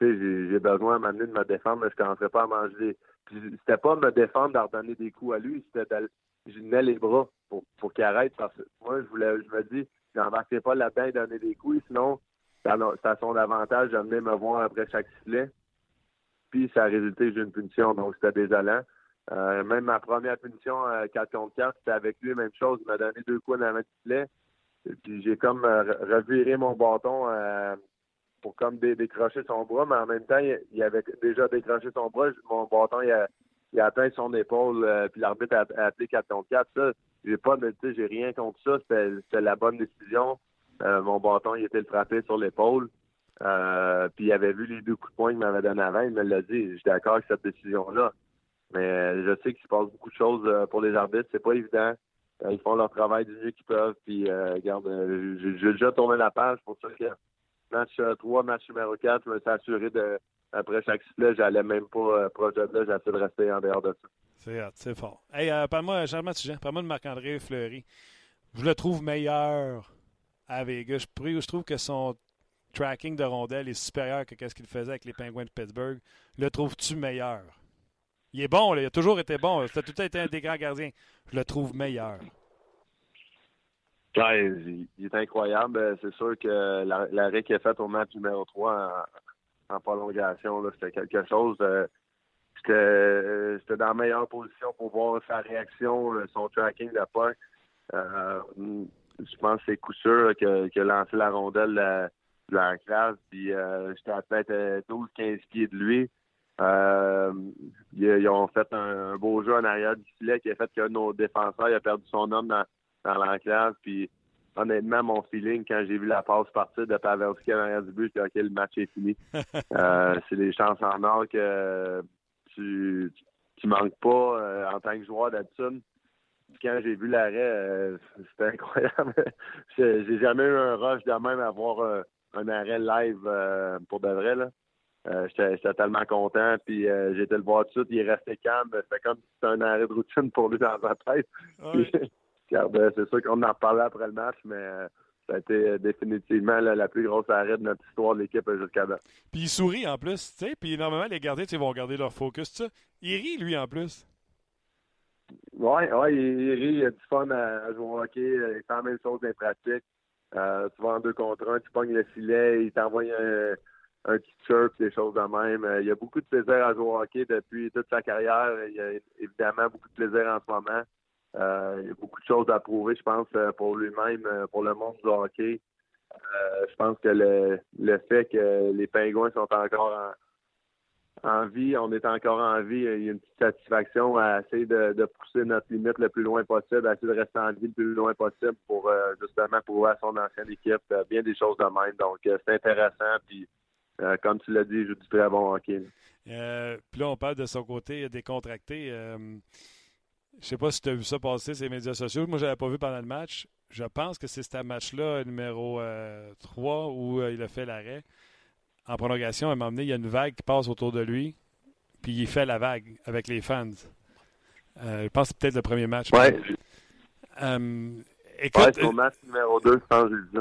j'ai besoin à m'amener de me défendre, mais je ne commencerai pas à manger. C'était pas me défendre d'en donner des coups à lui, c'était je tenais les bras pour, pour qu'il arrête parce que moi, je voulais je me dis, n'embarquerai pas là-dedans et donner des coups, sinon, ça a son avantage de me voir après chaque sifflet puis ça a résulté j'ai une punition, donc c'était désolant. Euh, même ma première punition à 4 contre 4, c'était avec lui, même chose. Il m'a donné deux coups dans main de Puis j'ai comme euh, reviré mon bâton euh, pour comme décrocher son bras, mais en même temps, il, avait déjà décroché son bras. Mon bâton, il a, a atteint son épaule, puis l'arbitre a, appelé 4 contre 4. Ça, j'ai pas de, j'ai rien contre ça. C'était la bonne décision. mon bâton, il était le frappé sur l'épaule. Euh, puis il avait vu les deux coups de poing qu'il m'avait donné avant, il me l'a dit. Je suis d'accord avec cette décision-là. Mais euh, je sais qu'il se passe beaucoup de choses euh, pour les arbitres. C'est pas évident. ils font leur travail du mieux qu'ils peuvent. Puis regarde, j'ai déjà tourné la page pour ça match 3, match numéro 4, je me suis assuré de après chaque sifflet, j'allais même pas proche de là, j'essaie de rester en dehors de ça. C'est fort. Hey, parle-moi, Charles sujet, parle-moi de Marc-André Fleury. Je le trouve meilleur à Vegas. Je, trouve que son tracking de rondelles est supérieur que ce qu'il faisait avec les Penguins de Pittsburgh. Le trouves-tu meilleur? Il est bon, il a toujours été bon. C'est tout été un des grands gardiens. Je le trouve meilleur. Il est incroyable. C'est sûr que l'arrêt qu'il a fait au match numéro 3 en, prolongation, c'était quelque chose. C'était dans la meilleure position pour voir sa réaction, son tracking de puck. Euh, je pense que c'est coup sûr qu'il a lancé la rondelle de la classe, euh, j'étais à peut-être 12-15 euh, pieds de lui. Euh, ils, ont fait un, beau jeu en arrière du filet qui a fait que nos défenseurs a perdu son homme dans, dans classe. Puis honnêtement, mon feeling, quand j'ai vu la passe partir de Pavelski en arrière du but, j'ai dit OK, le match est fini. c'est des chances en or que tu, tu manques pas en tant que joueur d'habitude. Quand j'ai vu l'arrêt, c'était incroyable. j'ai jamais eu un rush de même à voir un arrêt live euh, pour de vrai. Là. j'étais tellement content. Puis été le voir tout de suite. Il est resté calme. C'était comme si c'était un arrêt de routine pour lui dans sa tête. c'est sûr qu'on en reparlait après le match, mais ça a été définitivement la plus grosse arrêt de notre histoire de l'équipe jusqu'à maintenant. Puis il sourit en plus, tu sais. Puis normalement, les gardiens vont garder leur focus, tu Il rit, lui, en plus. Oui, ouais, il, rit, il a du fun à, jouer au hockey, il fait la même chose dans les pratiques. Euh, tu vas en deux contre un, tu pognes le filet, il t'envoie un, un petit chirp, des choses de même. Euh, il a beaucoup de plaisir à jouer au hockey depuis toute sa carrière. Il y a évidemment beaucoup de plaisir en ce moment. Euh, il y a beaucoup de choses à prouver, je pense, pour lui-même, pour le monde du hockey. je pense que le, le fait que les Pingouins sont encore en, vie, on est encore en vie. Il y a une petite satisfaction à essayer de, pousser notre limite le plus loin possible, à essayer de rester en vie le plus loin possible pour euh, justement prouver à son ancienne équipe euh, bien des choses de même. Donc, euh, c'est intéressant. Puis, comme tu l'as dit, il joue très bon hockey. puis là, on parle de son côté décontracté. Je sais pas si tu as vu ça passer sur les médias sociaux. Moi, je l'avais pas vu pendant le match. Je pense que c'est ce match-là, numéro 3, où il a fait l'arrêt en prolongation, à un moment donné, il y a une vague qui passe autour de lui, puis il fait la vague avec les fans. Euh, je pense que c'est peut-être le premier match. Ouais. Euh, écoute, ouais, c'est au match numéro 2, je pense, j'ai.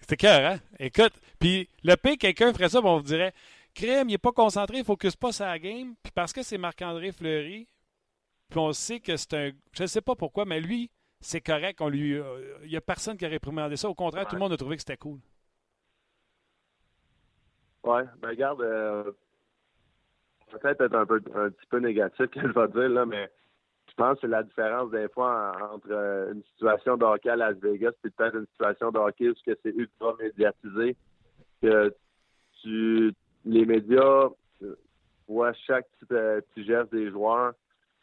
C'était cœur, hein? Écoute, puis le pire, quelqu'un ferait ça, on vous dirait Crème, il n'est pas concentré, il ne focus pas la game. Puis parce que c'est Marc-André Fleury, puis on sait que c'est un. Je ne sais pas pourquoi, mais lui, c'est correct. On lui, euh, il n'y a personne qui a réprimandé ça. Au contraire, tout le monde a trouvé que c'était cool. Oui, ben regarde, euh, peut-être être un, peu, un petit peu négatif que je vais dire, là, mais je pense que c'est la différence des fois entre euh, une situation de hockey à Las Vegas et peut-être une situation de hockey où c'est ultra médiatisé. Que tu, les médias euh, voient chaque petit, petit geste des joueurs,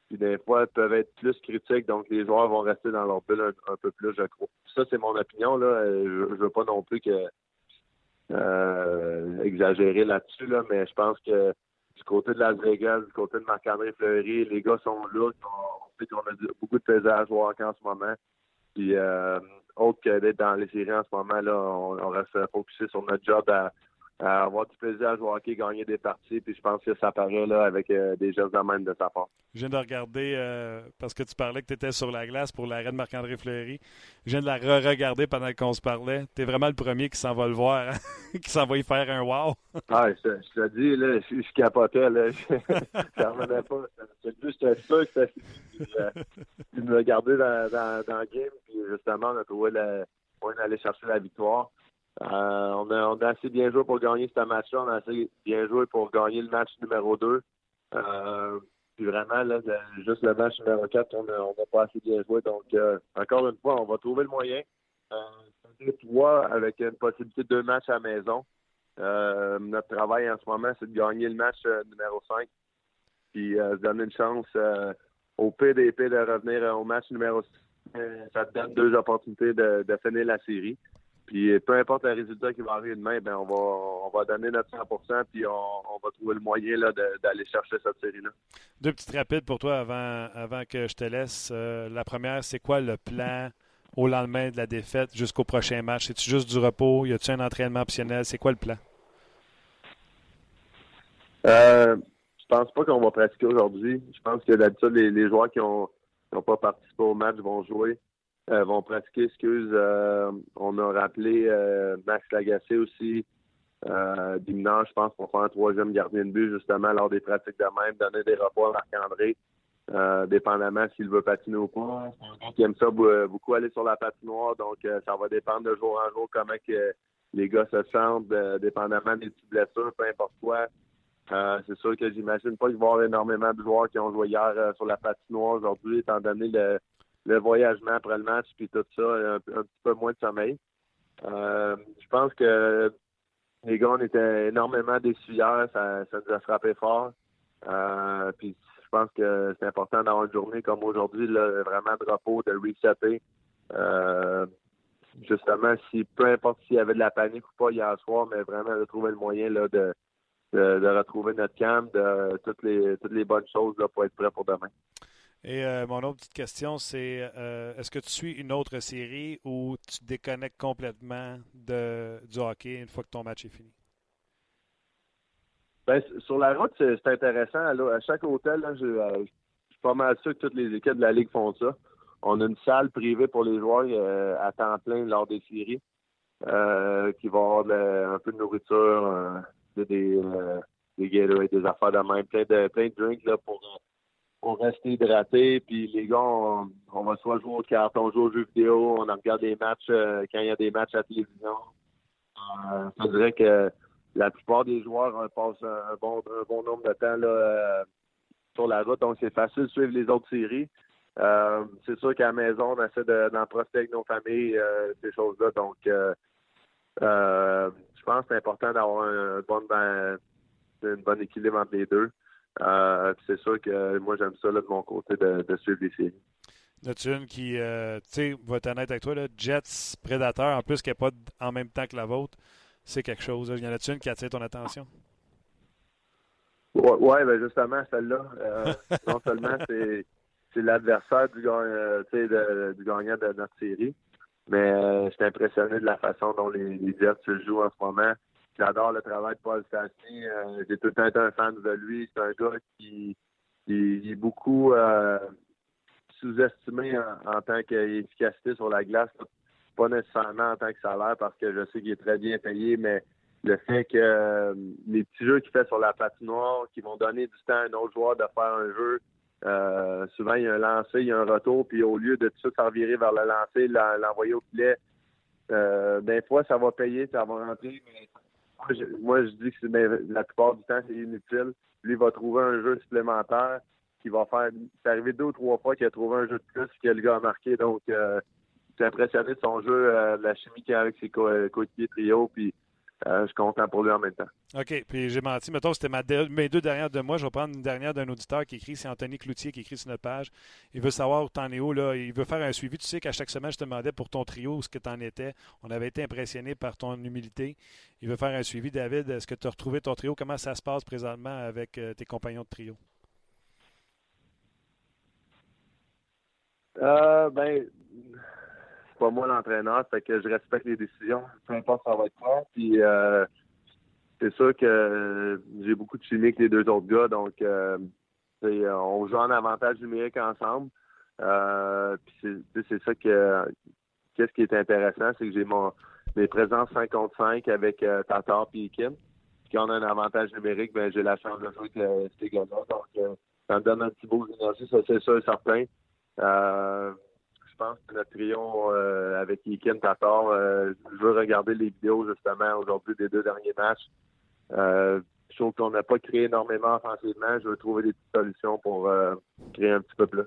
puis des fois ils peuvent être plus critiques, donc les joueurs vont rester dans leur bulle un, peu plus, je crois. Ça, c'est mon opinion. Là. Je, je veux pas non plus que euh, exagérer là-dessus, là, mais je pense que du côté de Las Vegas, du côté de Marc-André Fleury, les gars sont là. On sait qu'on a beaucoup de plaisir à jouer en ce moment. Puis, euh, autre que d'être dans les séries en ce moment, là, on, on reste focusé sur notre job à, avoir du plaisir à jouer au hockey, gagner des parties. Puis je pense que ça paraît là avec euh, des gestes de même de sa part. Je viens de regarder, euh, parce que tu parlais que tu étais sur la glace pour l'arrêt de Marc-André Fleury. Je viens de la re-regarder pendant qu'on se parlait. Tu es vraiment le premier qui s'en va le voir, hein, qui s'en va y faire un wow. ah, je, te dis, là, je, je capotais. Là. Je revenais pas. C'est juste sûr que c'était euh, de me regarder dans, dans, dans, le game. Puis justement, on a trouvé le moyen d'aller chercher la victoire. Euh, on, a, on, a, assez bien joué pour gagner ce match-là. On a assez bien joué pour gagner le match numéro 2. Euh, puis vraiment, là, juste le match numéro 4, on n'a pas assez bien joué. Donc, euh, encore une fois, on va trouver le moyen. Euh, trois avec une possibilité de deux matchs à la maison. notre travail en ce moment, c'est de gagner le match numéro 5. Puis se donner une chance au PDP de revenir au match numéro 6. ça te donne deux opportunités de, de finir la série. Puis peu importe le résultat qui va arriver demain, ben on va on va donner notre 100% puis on, va trouver le moyen d'aller chercher cette série-là. Deux petites rapides pour toi avant, avant que je te laisse. Euh, la première, c'est quoi le plan au lendemain de la défaite jusqu'au prochain match? C'est-tu juste du repos? Y a-tu un entraînement optionnel? C'est quoi le plan? Euh, je pense pas qu'on va pratiquer aujourd'hui. Je pense que d'habitude, les, les joueurs qui n'ont pas participé au match vont jouer. Euh, vont pratiquer, excuse. Euh, on a rappelé euh, Max Lagacé aussi, Dimanche, je pense, pour faire un troisième gardien de but, justement, lors des pratiques de même, donner des repas à Marc-André, dépendamment s'il veut patiner ou pas. Il aime ça beaucoup aller sur la patinoire, donc ça va dépendre de jour en jour comment que les gars se sentent, dépendamment des petites blessures, peu importe quoi. c'est sûr que j'imagine pas qu'il va y avoir énormément de joueurs qui ont joué hier sur la patinoire aujourd'hui, étant donné le, le voyagement après le match, puis tout ça, un, petit peu moins de sommeil. Euh, je pense que les gars, on était énormément déçus hier, ça, nous a frappé fort. Euh, puis je pense que c'est important d'avoir une journée comme aujourd'hui, vraiment de repos, de resetter. Euh, justement, si peu importe s'il y avait de la panique ou pas hier soir, mais vraiment de trouver le moyen là, de, de, retrouver notre camp, de toutes les toutes les bonnes choses là, pour être prêt pour demain. Et euh, mon autre petite question, c'est euh, est-ce que tu suis une autre série ou tu te déconnectes complètement de, du hockey une fois que ton match est fini? Ben, sur la route, c'est intéressant. à chaque hôtel, là, je, suis pas mal sûr que toutes les équipes de la Ligue font ça. On a une salle privée pour les joueurs à temps plein lors des séries. qui va avoir un peu de nourriture, des, des Gatorade, des affaires de même, plein de, plein de drinks là, pour, pour rester hydraté. Puis les gars, on, va soit jouer aux cartes, on joue aux jeux vidéo, on regarde des matchs euh, quand il y a des matchs à la télévision. Euh, je dirais que la plupart des joueurs euh, passent un bon, un bon nombre de temps là, euh, sur la route, donc c'est facile de suivre les autres séries. c'est sûr qu'à la maison, on essaie d'en profiter avec nos familles, ces choses-là. Donc, je pense que c'est important d'avoir un, bon, ben, une bonne équilibre entre les deux. Euh, c'est sûr que moi, j'aime ça de mon côté de, suivre les séries. As-tu une qui, euh, tu sais, va être honnête avec toi, là, Jets Predator, en plus qui n'est pas en même temps que la vôtre, c'est quelque chose. Il y en a-tu une qui attire ton attention? Oui, ouais, ben justement, celle-là, euh, non seulement c'est, l'adversaire du, du gagnant de notre série, mais je suis impressionné de la façon dont les, les Jets se jouent en ce moment. J'adore le travail de Paul Stastny. Euh, j'ai tout le temps été un fan de lui. C'est un gars qui, est beaucoup euh, sous-estimé en, tant qu'efficacité sur la glace. Pas nécessairement en tant que salaire parce que je sais qu'il est très bien payé, mais le fait que euh, les petits jeux qu'il fait sur la patinoire, qui vont donner du temps à un autre joueur de faire un jeu, souvent il y a un lancer, il y a un retour, puis au lieu de tout virer vers le lancer, l'envoyer au filet, des fois ça va payer, ça va rentrer, mais moi, je, dis que la plupart du temps, c'est inutile. Lui, il va trouver un jeu supplémentaire qui va faire. C'est arrivé deux ou trois fois qu'il a trouvé un jeu de plus que le gars a marqué. Donc, euh, impressionné de son jeu, euh, la chimie qu'il a avec ses coéquipiers trio. Puis, euh, je suis content pour lui en même temps. OK. Puis j'ai menti. Mettons, c'était mes deux dernières de moi. Je vais prendre une dernière d'un auditeur qui écrit. C'est Anthony Cloutier qui écrit sur notre page. Il veut savoir où t'en es où. Là. Il veut faire un suivi. Tu sais qu'à chaque semaine, je te demandais pour ton trio où ce que tu en étais. On avait été impressionné par ton humilité. Il veut faire un suivi. David, est-ce que tu as retrouvé ton trio? Comment ça se passe présentement avec euh, tes compagnons de trio? Euh, ben, pas moi l'entraîneur, fait que je respecte les décisions, peu importe ça va être quoi. Puis euh, c'est sûr que j'ai beaucoup de chimie avec les deux autres gars, donc euh, on joue en avantage numérique ensemble. Euh, puis c'est ça que qu'est-ce qui est intéressant, c'est que j'ai mon mes présences 5 contre 5 avec Tatar et Kim. Puis quand on a un avantage numérique, ben j'ai la chance de jouer avec ces gars-là. Donc ça me donne un petit beau d'énergie, ça c'est sûr et certain pense que notre trio euh, avec Iken Tatar, euh, je veux regarder les vidéos justement aujourd'hui des deux derniers matchs. Euh, je trouve qu'on n'a pas créé énormément offensivement. Je veux trouver des petites solutions pour créer un petit peu plus.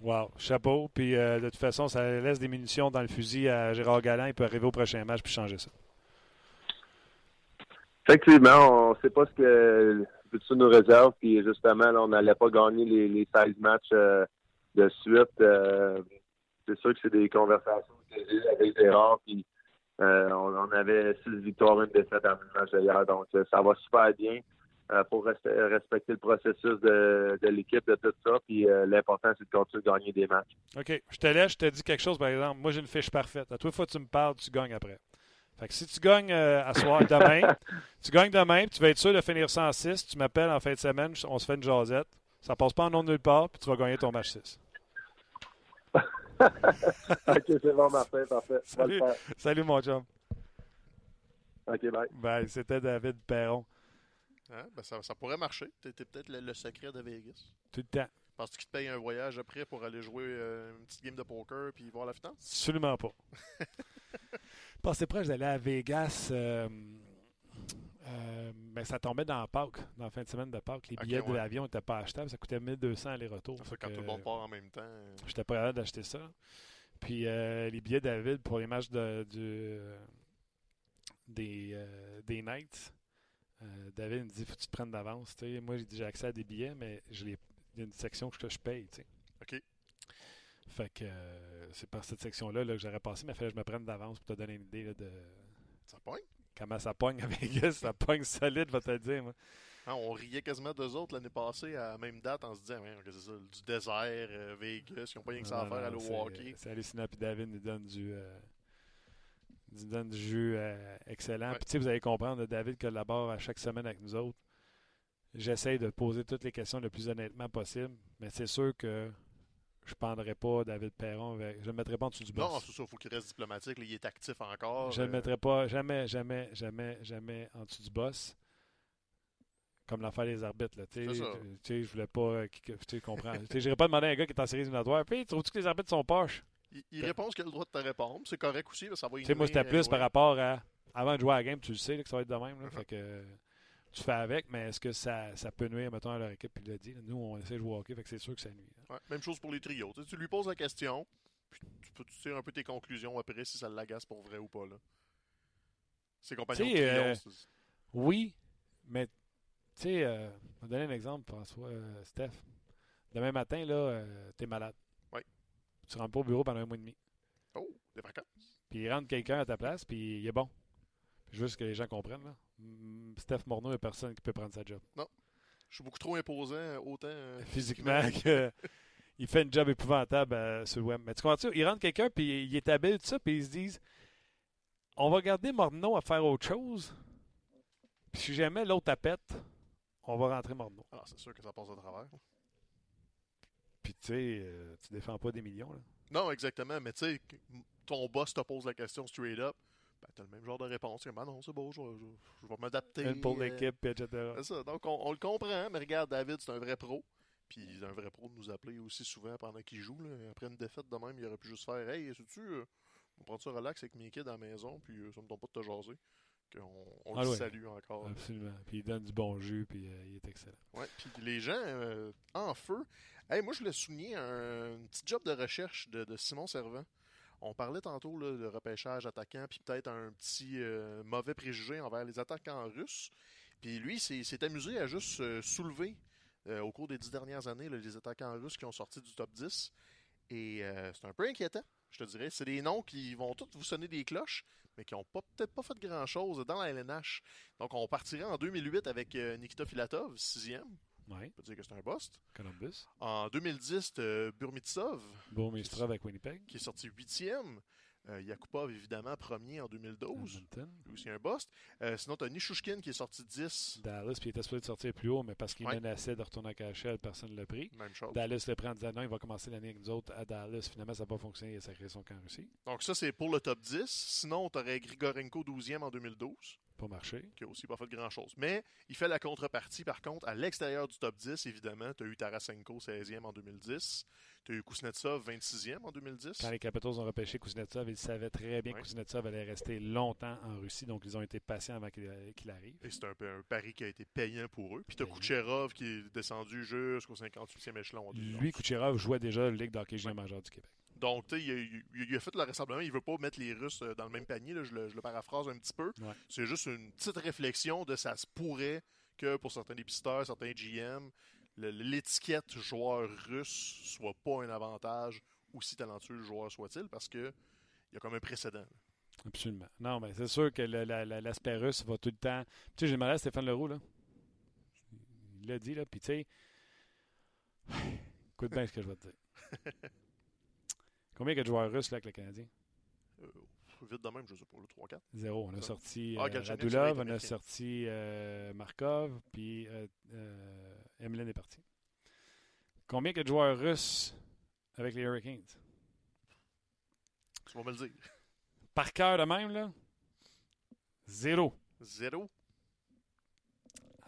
Wow, chapeau. Puis de toute façon, ça laisse des munitions dans le fusil à Gérard Galland. Il peut arriver au prochain match puis changer ça. Effectivement, on ne sait pas ce que ça nous réserve. Puis justement, on n'allait pas gagner les, les 16 matchs de suite c'est sûr que c'est des conversations que j'ai avec Gérard, puis euh, on, avait six victoires, une défaite en match d'ailleurs, donc euh, ça va super bien. Euh, pour respecter le processus de, l'équipe, de tout ça. Puis l'important, c'est de continuer de gagner des matchs. OK. Je te laisse, je te dis quelque chose, par exemple. Moi, j'ai une fiche parfaite. À toi, fois que tu me parles, tu gagnes après. Fait que si tu gagnes à soir demain, tu gagnes demain, puis tu vas être sûr de finir 106, tu m'appelles en fin de semaine, on se fait une jasette. Ça passe pas en nom de nulle part, puis tu vas gagner ton match 6. ok, c'est bon, Martin, parfait. Salut, salut mon chum. Ok, bye. Bye, c'était David Perron. Hein, ben ça, ça, pourrait marcher. T'es peut-être le, secret de Vegas. Tout le temps. Penses-tu qu'il te paye un voyage après pour aller jouer euh, une petite game de poker puis voir la finance? Absolument pas. Pensez proche d'aller à Vegas. Euh, euh, ben, ça tombait dans Pâques, dans la fin de semaine de Pâques. Les billets de l'avion n'étaient pas achetables. Ça coûtait 1200 aller-retour. Ça quand tout le monde part en même temps. Euh. J'étais pas capable d'acheter ça. Puis euh, les billets David pour les matchs de, du, des, des Knights, David me dit faut que tu te prennes d'avance. Moi, j'ai accès à des billets, mais il y a une section que je paye. OK. Fait que c'est par cette section-là là, que j'aurais passé, mais il fallait que je me prenne d'avance pour te donner une idée de. Ça pointe? Comment ça pogne à Vegas? Ça pogne solide, va te dire. Moi. Ah, on riait quasiment d'eux autres l'année passée à la même date en se disant c'est ça, du désert, euh, Vegas, ils n'ont pas rien que ça à faire à hockey. C'est hallucinant. Puis David nous donne du, euh, nous donne du jeu euh, excellent. Puis tu sais, vous allez comprendre, David collabore à chaque semaine avec nous autres. j'essaie de poser toutes les questions le plus honnêtement possible, mais c'est sûr que je ne prendrai pas David Perron avec. Je ne le mettrai pas en dessous du boss. Non, c'est ça, il faut qu'il reste diplomatique. là, il est actif encore. Je ne le euh, mettrai pas jamais, jamais, jamais, jamais en dessous du boss. Comme l'affaire des arbitres. Là. Tu sais, je voulais pas. Tu comprends. sais, j'irais pas demander à un gars qui est en série éliminatoire. Puis, trouves-tu que les arbitres sont poches? Il, il répond qu'il a le droit de te répondre. C'est correct aussi, mais ça va Tu sais, moi, c'était plus euh, par rapport à. Avant de jouer à la game, tu le sais là, que ça va être de même. là. Mhm. Fait que tu fais avec, mais est-ce que ça, ça peut nuire, mettons, à leur équipe? Puis il l'a dit. nous, on essaie de jouer au hockey, fait que c'est sûr que ça nuit. Ouais, même chose pour les trios. Tu, sais, tu lui poses la question, puis tu peux tu tires un peu tes conclusions après si ça l'agace pour vrai ou pas. Là. Ses compagnons de Tu sais, trio, euh, Oui, mais tu sais, euh, je vais donner un exemple, François, euh, Steph. Demain matin, là, euh, t'es malade. Oui. Tu rentres pas au bureau pendant un mois et demi. Oh, des vacances. Puis il rentre quelqu'un à ta place, puis il est bon. Juste que les gens comprennent, là. Steph Morneau, il n'y a personne qui peut prendre sa job. Je suis beaucoup trop imposant, autant. euh, Physiquement, que il fait une job épouvantable euh, sur le web. Mais tu comprends Il rentre quelqu'un, puis il est habile, tout ça, puis ils se disent on va garder Morneau à faire autre chose. Puis si jamais l'autre tapette, on va rentrer Morneau. Alors, Ah, c'est sûr que ça passe à travers. Puis tu sais, euh, tu défends pas des millions. Là. Non, exactement, mais tu sais, ton boss te pose la question straight up, ben, t'as le même genre de réponse. Ben non, c'est beau, je, vais- je- je vais m'adapter. Pour euh, l'équipe, etc. C'est ça. Donc, on, on le comprend, mais regarde, David, c'est un vrai pro. Puis, c'est un vrai pro de nous appeler aussi souvent pendant qu'il joue. là. Après une défaite de même, il aurait pu juste faire Hey, sais-tu, euh, on prend ça relax avec mes kids à la maison, puis euh, ça me tombe pas de te jaser. Qu'on on Ah le ouais. salue encore. Absolument. Puis il donne du bon jus, puis euh, il est excellent. Ouais, puis les gens euh, en feu. Hey, moi, je voulais souligner un, un petit job de recherche de, de Simon Servant. On parlait tantôt de repêchage attaquant, puis peut-être un petit euh, mauvais préjugé envers les attaquants russes. Puis lui, s'est s'est amusé à juste euh, soulever euh, au cours des dix dernières années les attaquants russes qui ont sorti du top 10. Et c'est un peu inquiétant, je te dirais. C'est des noms qui vont tous vous sonner des cloches, mais qui n'ont peut-être pas fait grand-chose dans la LNH. Donc on partirait en 2008 avec Nikita Filatov, sixième. On peut dire que c'est un bust. Columbus. En 2010, euh, Burmitsov, Bourmistrov avec Winnipeg. qui est sorti huitième. Euh, Yakupov, évidemment, premier en 2012. Edmonton. Lui aussi un bust. Euh, sinon, tu as Nishushkin qui est sorti 10. Dallas, puis il était supposé de sortir plus haut, mais parce qu'il Ouais. menaçait de retourner à KHL, personne ne l'a pris. Même chose. Dallas le prend en disant non, il va commencer l'année avec nous autres à Dallas. Finalement, ça n'a pas fonctionné, il a sacré son camp en Russie. Donc ça, c'est pour le top 10. Sinon, tu aurais Grigorenko 12e en 2012, Pas marché. qui a aussi pas fait grand-chose. Mais il fait la contrepartie, par contre, à l'extérieur du top 10, évidemment. Tu as eu Tarasenko 16e en 2010. Tu as eu Kuznetsov 26e en 2010. Quand les Capitals ont repêché Kuznetsov, ils savaient très bien Ouais. que Kuznetsov allait rester longtemps en Russie, donc ils ont été patients avant qu'il qu'il arrive. Et c'est un, pari qui a été payant pour eux. Puis tu as. Kucherov qui est descendu jusqu'au 58e échelon en 2011. Lui, Kucherov jouait déjà la Ligue d'hockey junior majeur du Québec. Donc, tu sais, il, a- il- il a fait le rassemblement. Il veut pas mettre les Russes euh, dans le même panier. là. Je, le, je le paraphrase un petit peu. Ouais. C'est juste une petite réflexion de ça se pourrait que pour certains dépisteurs, certains GM, l'étiquette joueur russe soit pas un avantage, aussi talentueux le joueur soit-il, parce que il y a comme un précédent. Absolument. Non, mais c'est sûr que l'aspect russe va tout le temps. Tu sais, j'ai demandé à Stéphane Leroux, là. Il l'a dit, là. Puis, tu sais, écoute bien ce que je vais te dire. Combien il y a de joueurs russes, là, avec le Canadien? Euh, vite de même, je sais pas, le 3-4. Zéro. On a sorti Ah, euh, Radulov, on a sorti euh, Markov, puis Emeline est parti. Combien il y a de joueurs russes avec les Hurricanes? Tu vas me le dire. Par cœur de même, là? Zéro. Zéro.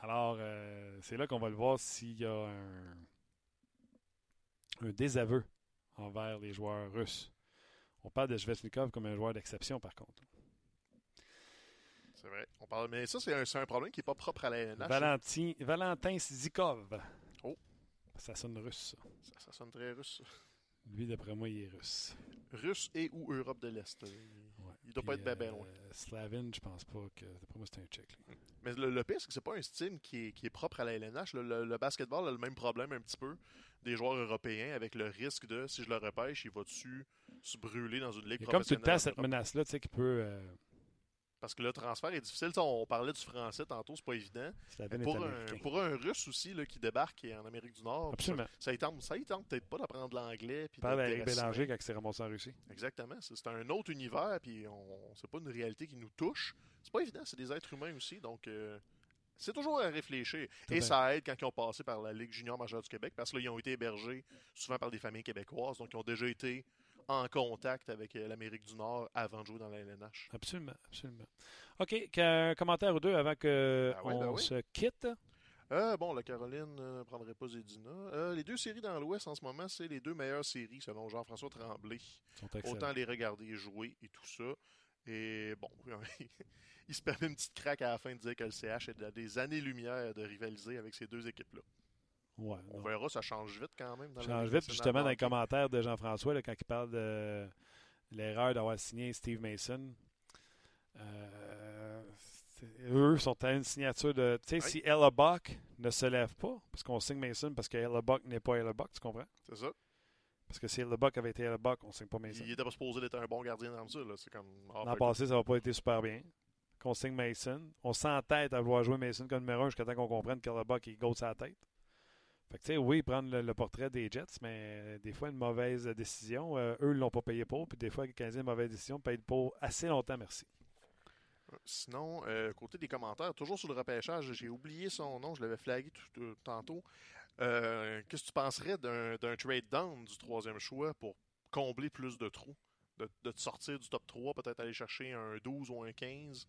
Alors, euh, c'est là qu'on va le voir s'il y a un, un désaveu envers les joueurs russes. On parle de Svechnikov comme un joueur d'exception, par contre. C'est vrai. On parle, mais ça, c'est un, problème qui n'est pas propre à la LNH. Valentin, Valentin Zikov. Oh. Ça sonne russe, ça. Ça, ça sonne très russe. Lui, d'après moi, il est russe. Russe et ou Europe de l'Est. Il, Ouais. il doit Puis, pas être bien euh, loin. Slavin, je pense pas que. D'après moi, c'est un tchèque. Mais le, le pire, c'est que c'est pas un style qui est, qui est propre à la LNH. Le, le- le basketball a le même problème un petit peu des joueurs européens avec le risque de, si je le repêche, il va dessus se brûler dans une ligue comme tout le temps cette menace-là, tu sais, qui peut. euh, Parce que le transfert est difficile. Tu On parlait du français tantôt, c'est pas évident. Pour un, pour un russe aussi là, qui débarque en Amérique du Nord, Absolument. ça, y tente, ça y tente peut-être pas d'apprendre l'anglais. puis Parle de avec. Bélanger quand il s'est ramassé en Russie. Exactement. C'est c'est un autre univers, puis on, c'est pas une réalité qui nous touche. C'est pas évident, c'est des êtres humains aussi, donc euh, C'est toujours à réfléchir. Tout Et bien. ça aide quand ils ont passé par la Ligue junior majeure du Québec, parce que là, ils ont été hébergés souvent par des familles québécoises, donc ils ont déjà été en contact avec euh, l'Amérique du Nord avant de jouer dans la LNH. Absolument, absolument. OK, qu'un commentaire ou deux avant que Ben oui, on ben oui. se quitte? Euh, bon, la Caroline ne prendrait pas Zedina. Euh, les deux séries dans l'Ouest en ce moment, c'est les deux meilleures séries selon Jean-François Tremblay. Autant les regarder jouer et tout ça. Et bon, il se permet une petite craque à la fin de dire que le CH est à des années-lumière de rivaliser avec ces deux équipes-là. Ouais, On non. verra, ça change vite quand même. Dans la change vite, justement, dans les commentaires de Jean-François, là, quand il parle de l'erreur d'avoir signé Steve Mason. Euh, eux sont à une signature de. Tu sais, Oui. si Ella Buck ne se lève pas, parce qu'on signe Mason parce que Ella Buck n'est pas Ella Buck, tu comprends? C'est ça. Parce que si Ella Buck avait été Ella Buck, on signe pas Mason. Il était pas supposé d'être un bon gardien dans ça. là. C'est comme. ah, L'an passé, ça n'a pas été super bien. Qu'on signe Mason. On s'entête à vouloir jouer Mason comme numéro 1 jusqu'à temps qu'on comprenne que Buck il goûte sa tête. Fait que, tu sais, oui, prendre le, portrait des Jets, mais euh, des fois, une mauvaise décision. euh, eux ne l'ont pas payé pour. Puis des fois, les Canadiens, une mauvaise décision, payent pour assez longtemps, merci. Sinon, euh, côté des commentaires, toujours sur le repêchage, j'ai oublié son nom, je l'avais flagué tout- tantôt. Qu'est-ce que tu penserais d'un d'un trade down du troisième choix pour combler plus de trous? De, de te sortir du top 3, peut-être aller chercher un 12 ou un 15,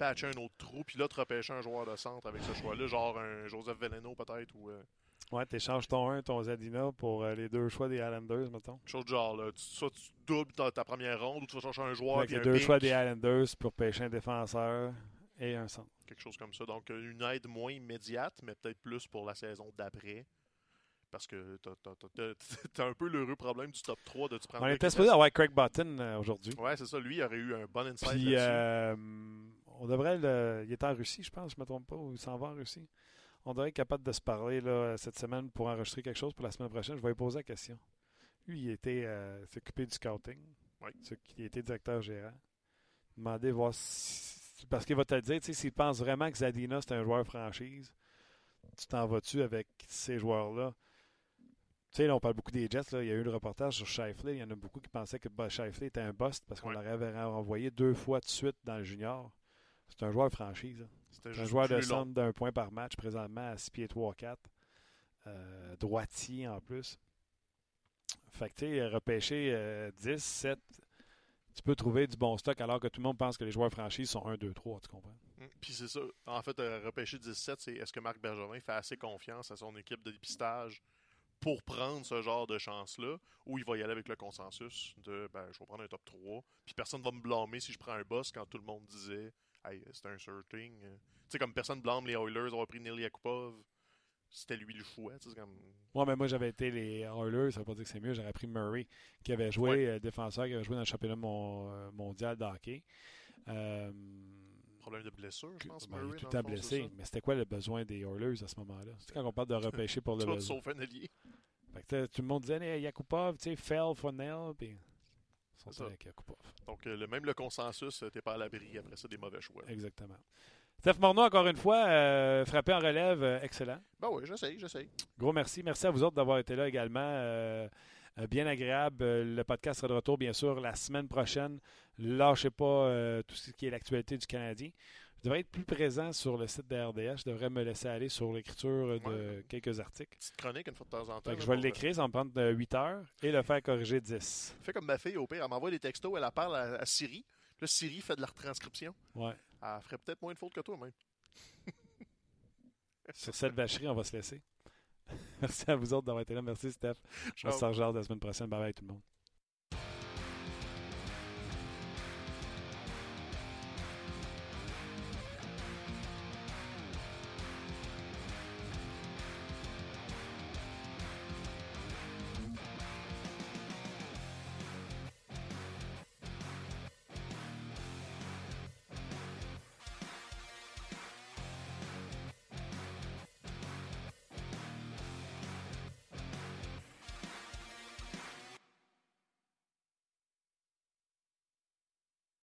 patcher un autre trou, puis là, te repêcher un joueur de centre avec ce choix-là, genre un Joseph Veleno peut-être, ou euh, Ouais, tu échanges ton 1, ton Zadina pour euh, les deux choix des Islanders, mettons. chose genre. Là. Tu- soit tu doubles ta, ta première ronde, ou tu vas chercher un joueur, Avec les un deux pick, choix des Islanders pour pêcher un défenseur et un centre. quelque chose comme ça. Donc, euh, une aide moins immédiate, mais peut-être plus pour la saison d'après. Parce que t'as- un peu l'heureux problème du top 3 de tu prendre On était supposé avoir Craig Button euh, aujourd'hui. Ouais, c'est ça. Lui, il aurait eu un bon insight Puis, on devrait le. Il est en Russie, je pense, je ne me trompe pas, ou il s'en va en Russie. On devrait être capable de se parler là, cette semaine pour enregistrer quelque chose pour la semaine prochaine. Je vais lui poser la question. Lui, il était euh, s'est occupé du scouting. Oui. Il était directeur gérant. Demander voir si. Parce qu'il va te le dire, tu sais, s'il pense vraiment que Zadina, c'est un joueur franchise, tu t'en vas-tu avec ces joueurs-là? Tu sais, là, on parle beaucoup des Jets. Là. Il y a eu le reportage sur Shifley. Il y en a beaucoup qui pensaient que Shifley était un bust parce qu'on Ouais. l'aurait renvoyé deux fois de suite dans le junior. C'est un joueur franchise. C'est un joueur de long. centre d'un point par match présentement à 6 pieds 3-4. Euh, droitier en plus. Fait que tu sais, repêcher euh, 10, 7, tu peux trouver du bon stock alors que tout le monde pense que les joueurs franchises sont 1, 2, 3, tu comprends? Mm. Puis c'est ça. En fait, euh, repêcher 17, c'est est-ce que Marc Bergevin fait assez confiance à son équipe de dépistage pour prendre ce genre de chance-là, ou il va y aller avec le consensus de ben, je vais prendre un top 3, puis personne va me blâmer si je prends un boss quand tout le monde disait hey, c'est un sorting. Euh, Tu sais, comme personne blâme les Oilers d'avoir pris Neil Yakupov, c'était lui le choix. tu sais, comme... Moi, mais moi, j'avais été les Oilers, ça veut pas dire que c'est mieux. J'aurais pris Murray, qui avait joué, Ouais. euh, défenseur, qui avait joué dans le championnat mon- euh, mondial de hockey. Euh, Problème de blessure, je pense. ben, il est Murray, tout le temps blessé. Mais c'était quoi le besoin des Oilers à ce moment-là? C'est quand on parle de repêcher pour le Tout besoin. sauf un allié. Fait que, tout le monde disait hey, Yakupov, tu sais, Fell, Funnel, puis sont C'est ça. avec Yakupov. Donc, euh, le, même le consensus, euh, t'es pas à l'abri après ça des mauvais choix. Exactement. Steph Morneau, encore une fois, euh, frappé en relève, euh, excellent. Ben oui, j'essaye, j'essaye. Gros merci. Merci à vous autres d'avoir été là également. Euh, bien agréable. Le podcast sera de retour, bien sûr, la semaine prochaine. Lâchez pas tout ce qui est l'actualité du Canadien. Je devrais être plus présent sur le site de RDS. Je devrais me laisser aller sur l'écriture de Ouais. quelques articles. Petite chronique une fois de temps en temps. Là, je vais l'écrire, ça va me prendre 8 heures et le faire corriger 10. Fais comme ma fille, au pire, elle m'envoie des textos, elle en parle à, à Siri. Là, Siri fait de la retranscription. Ouais. Elle ferait peut-être moins de fautes que toi, même. Sur cette vacherie, on va se laisser. Merci à vous autres d'avoir été là. Merci, Steph. On se rejoint la semaine prochaine. Bye bye tout le monde.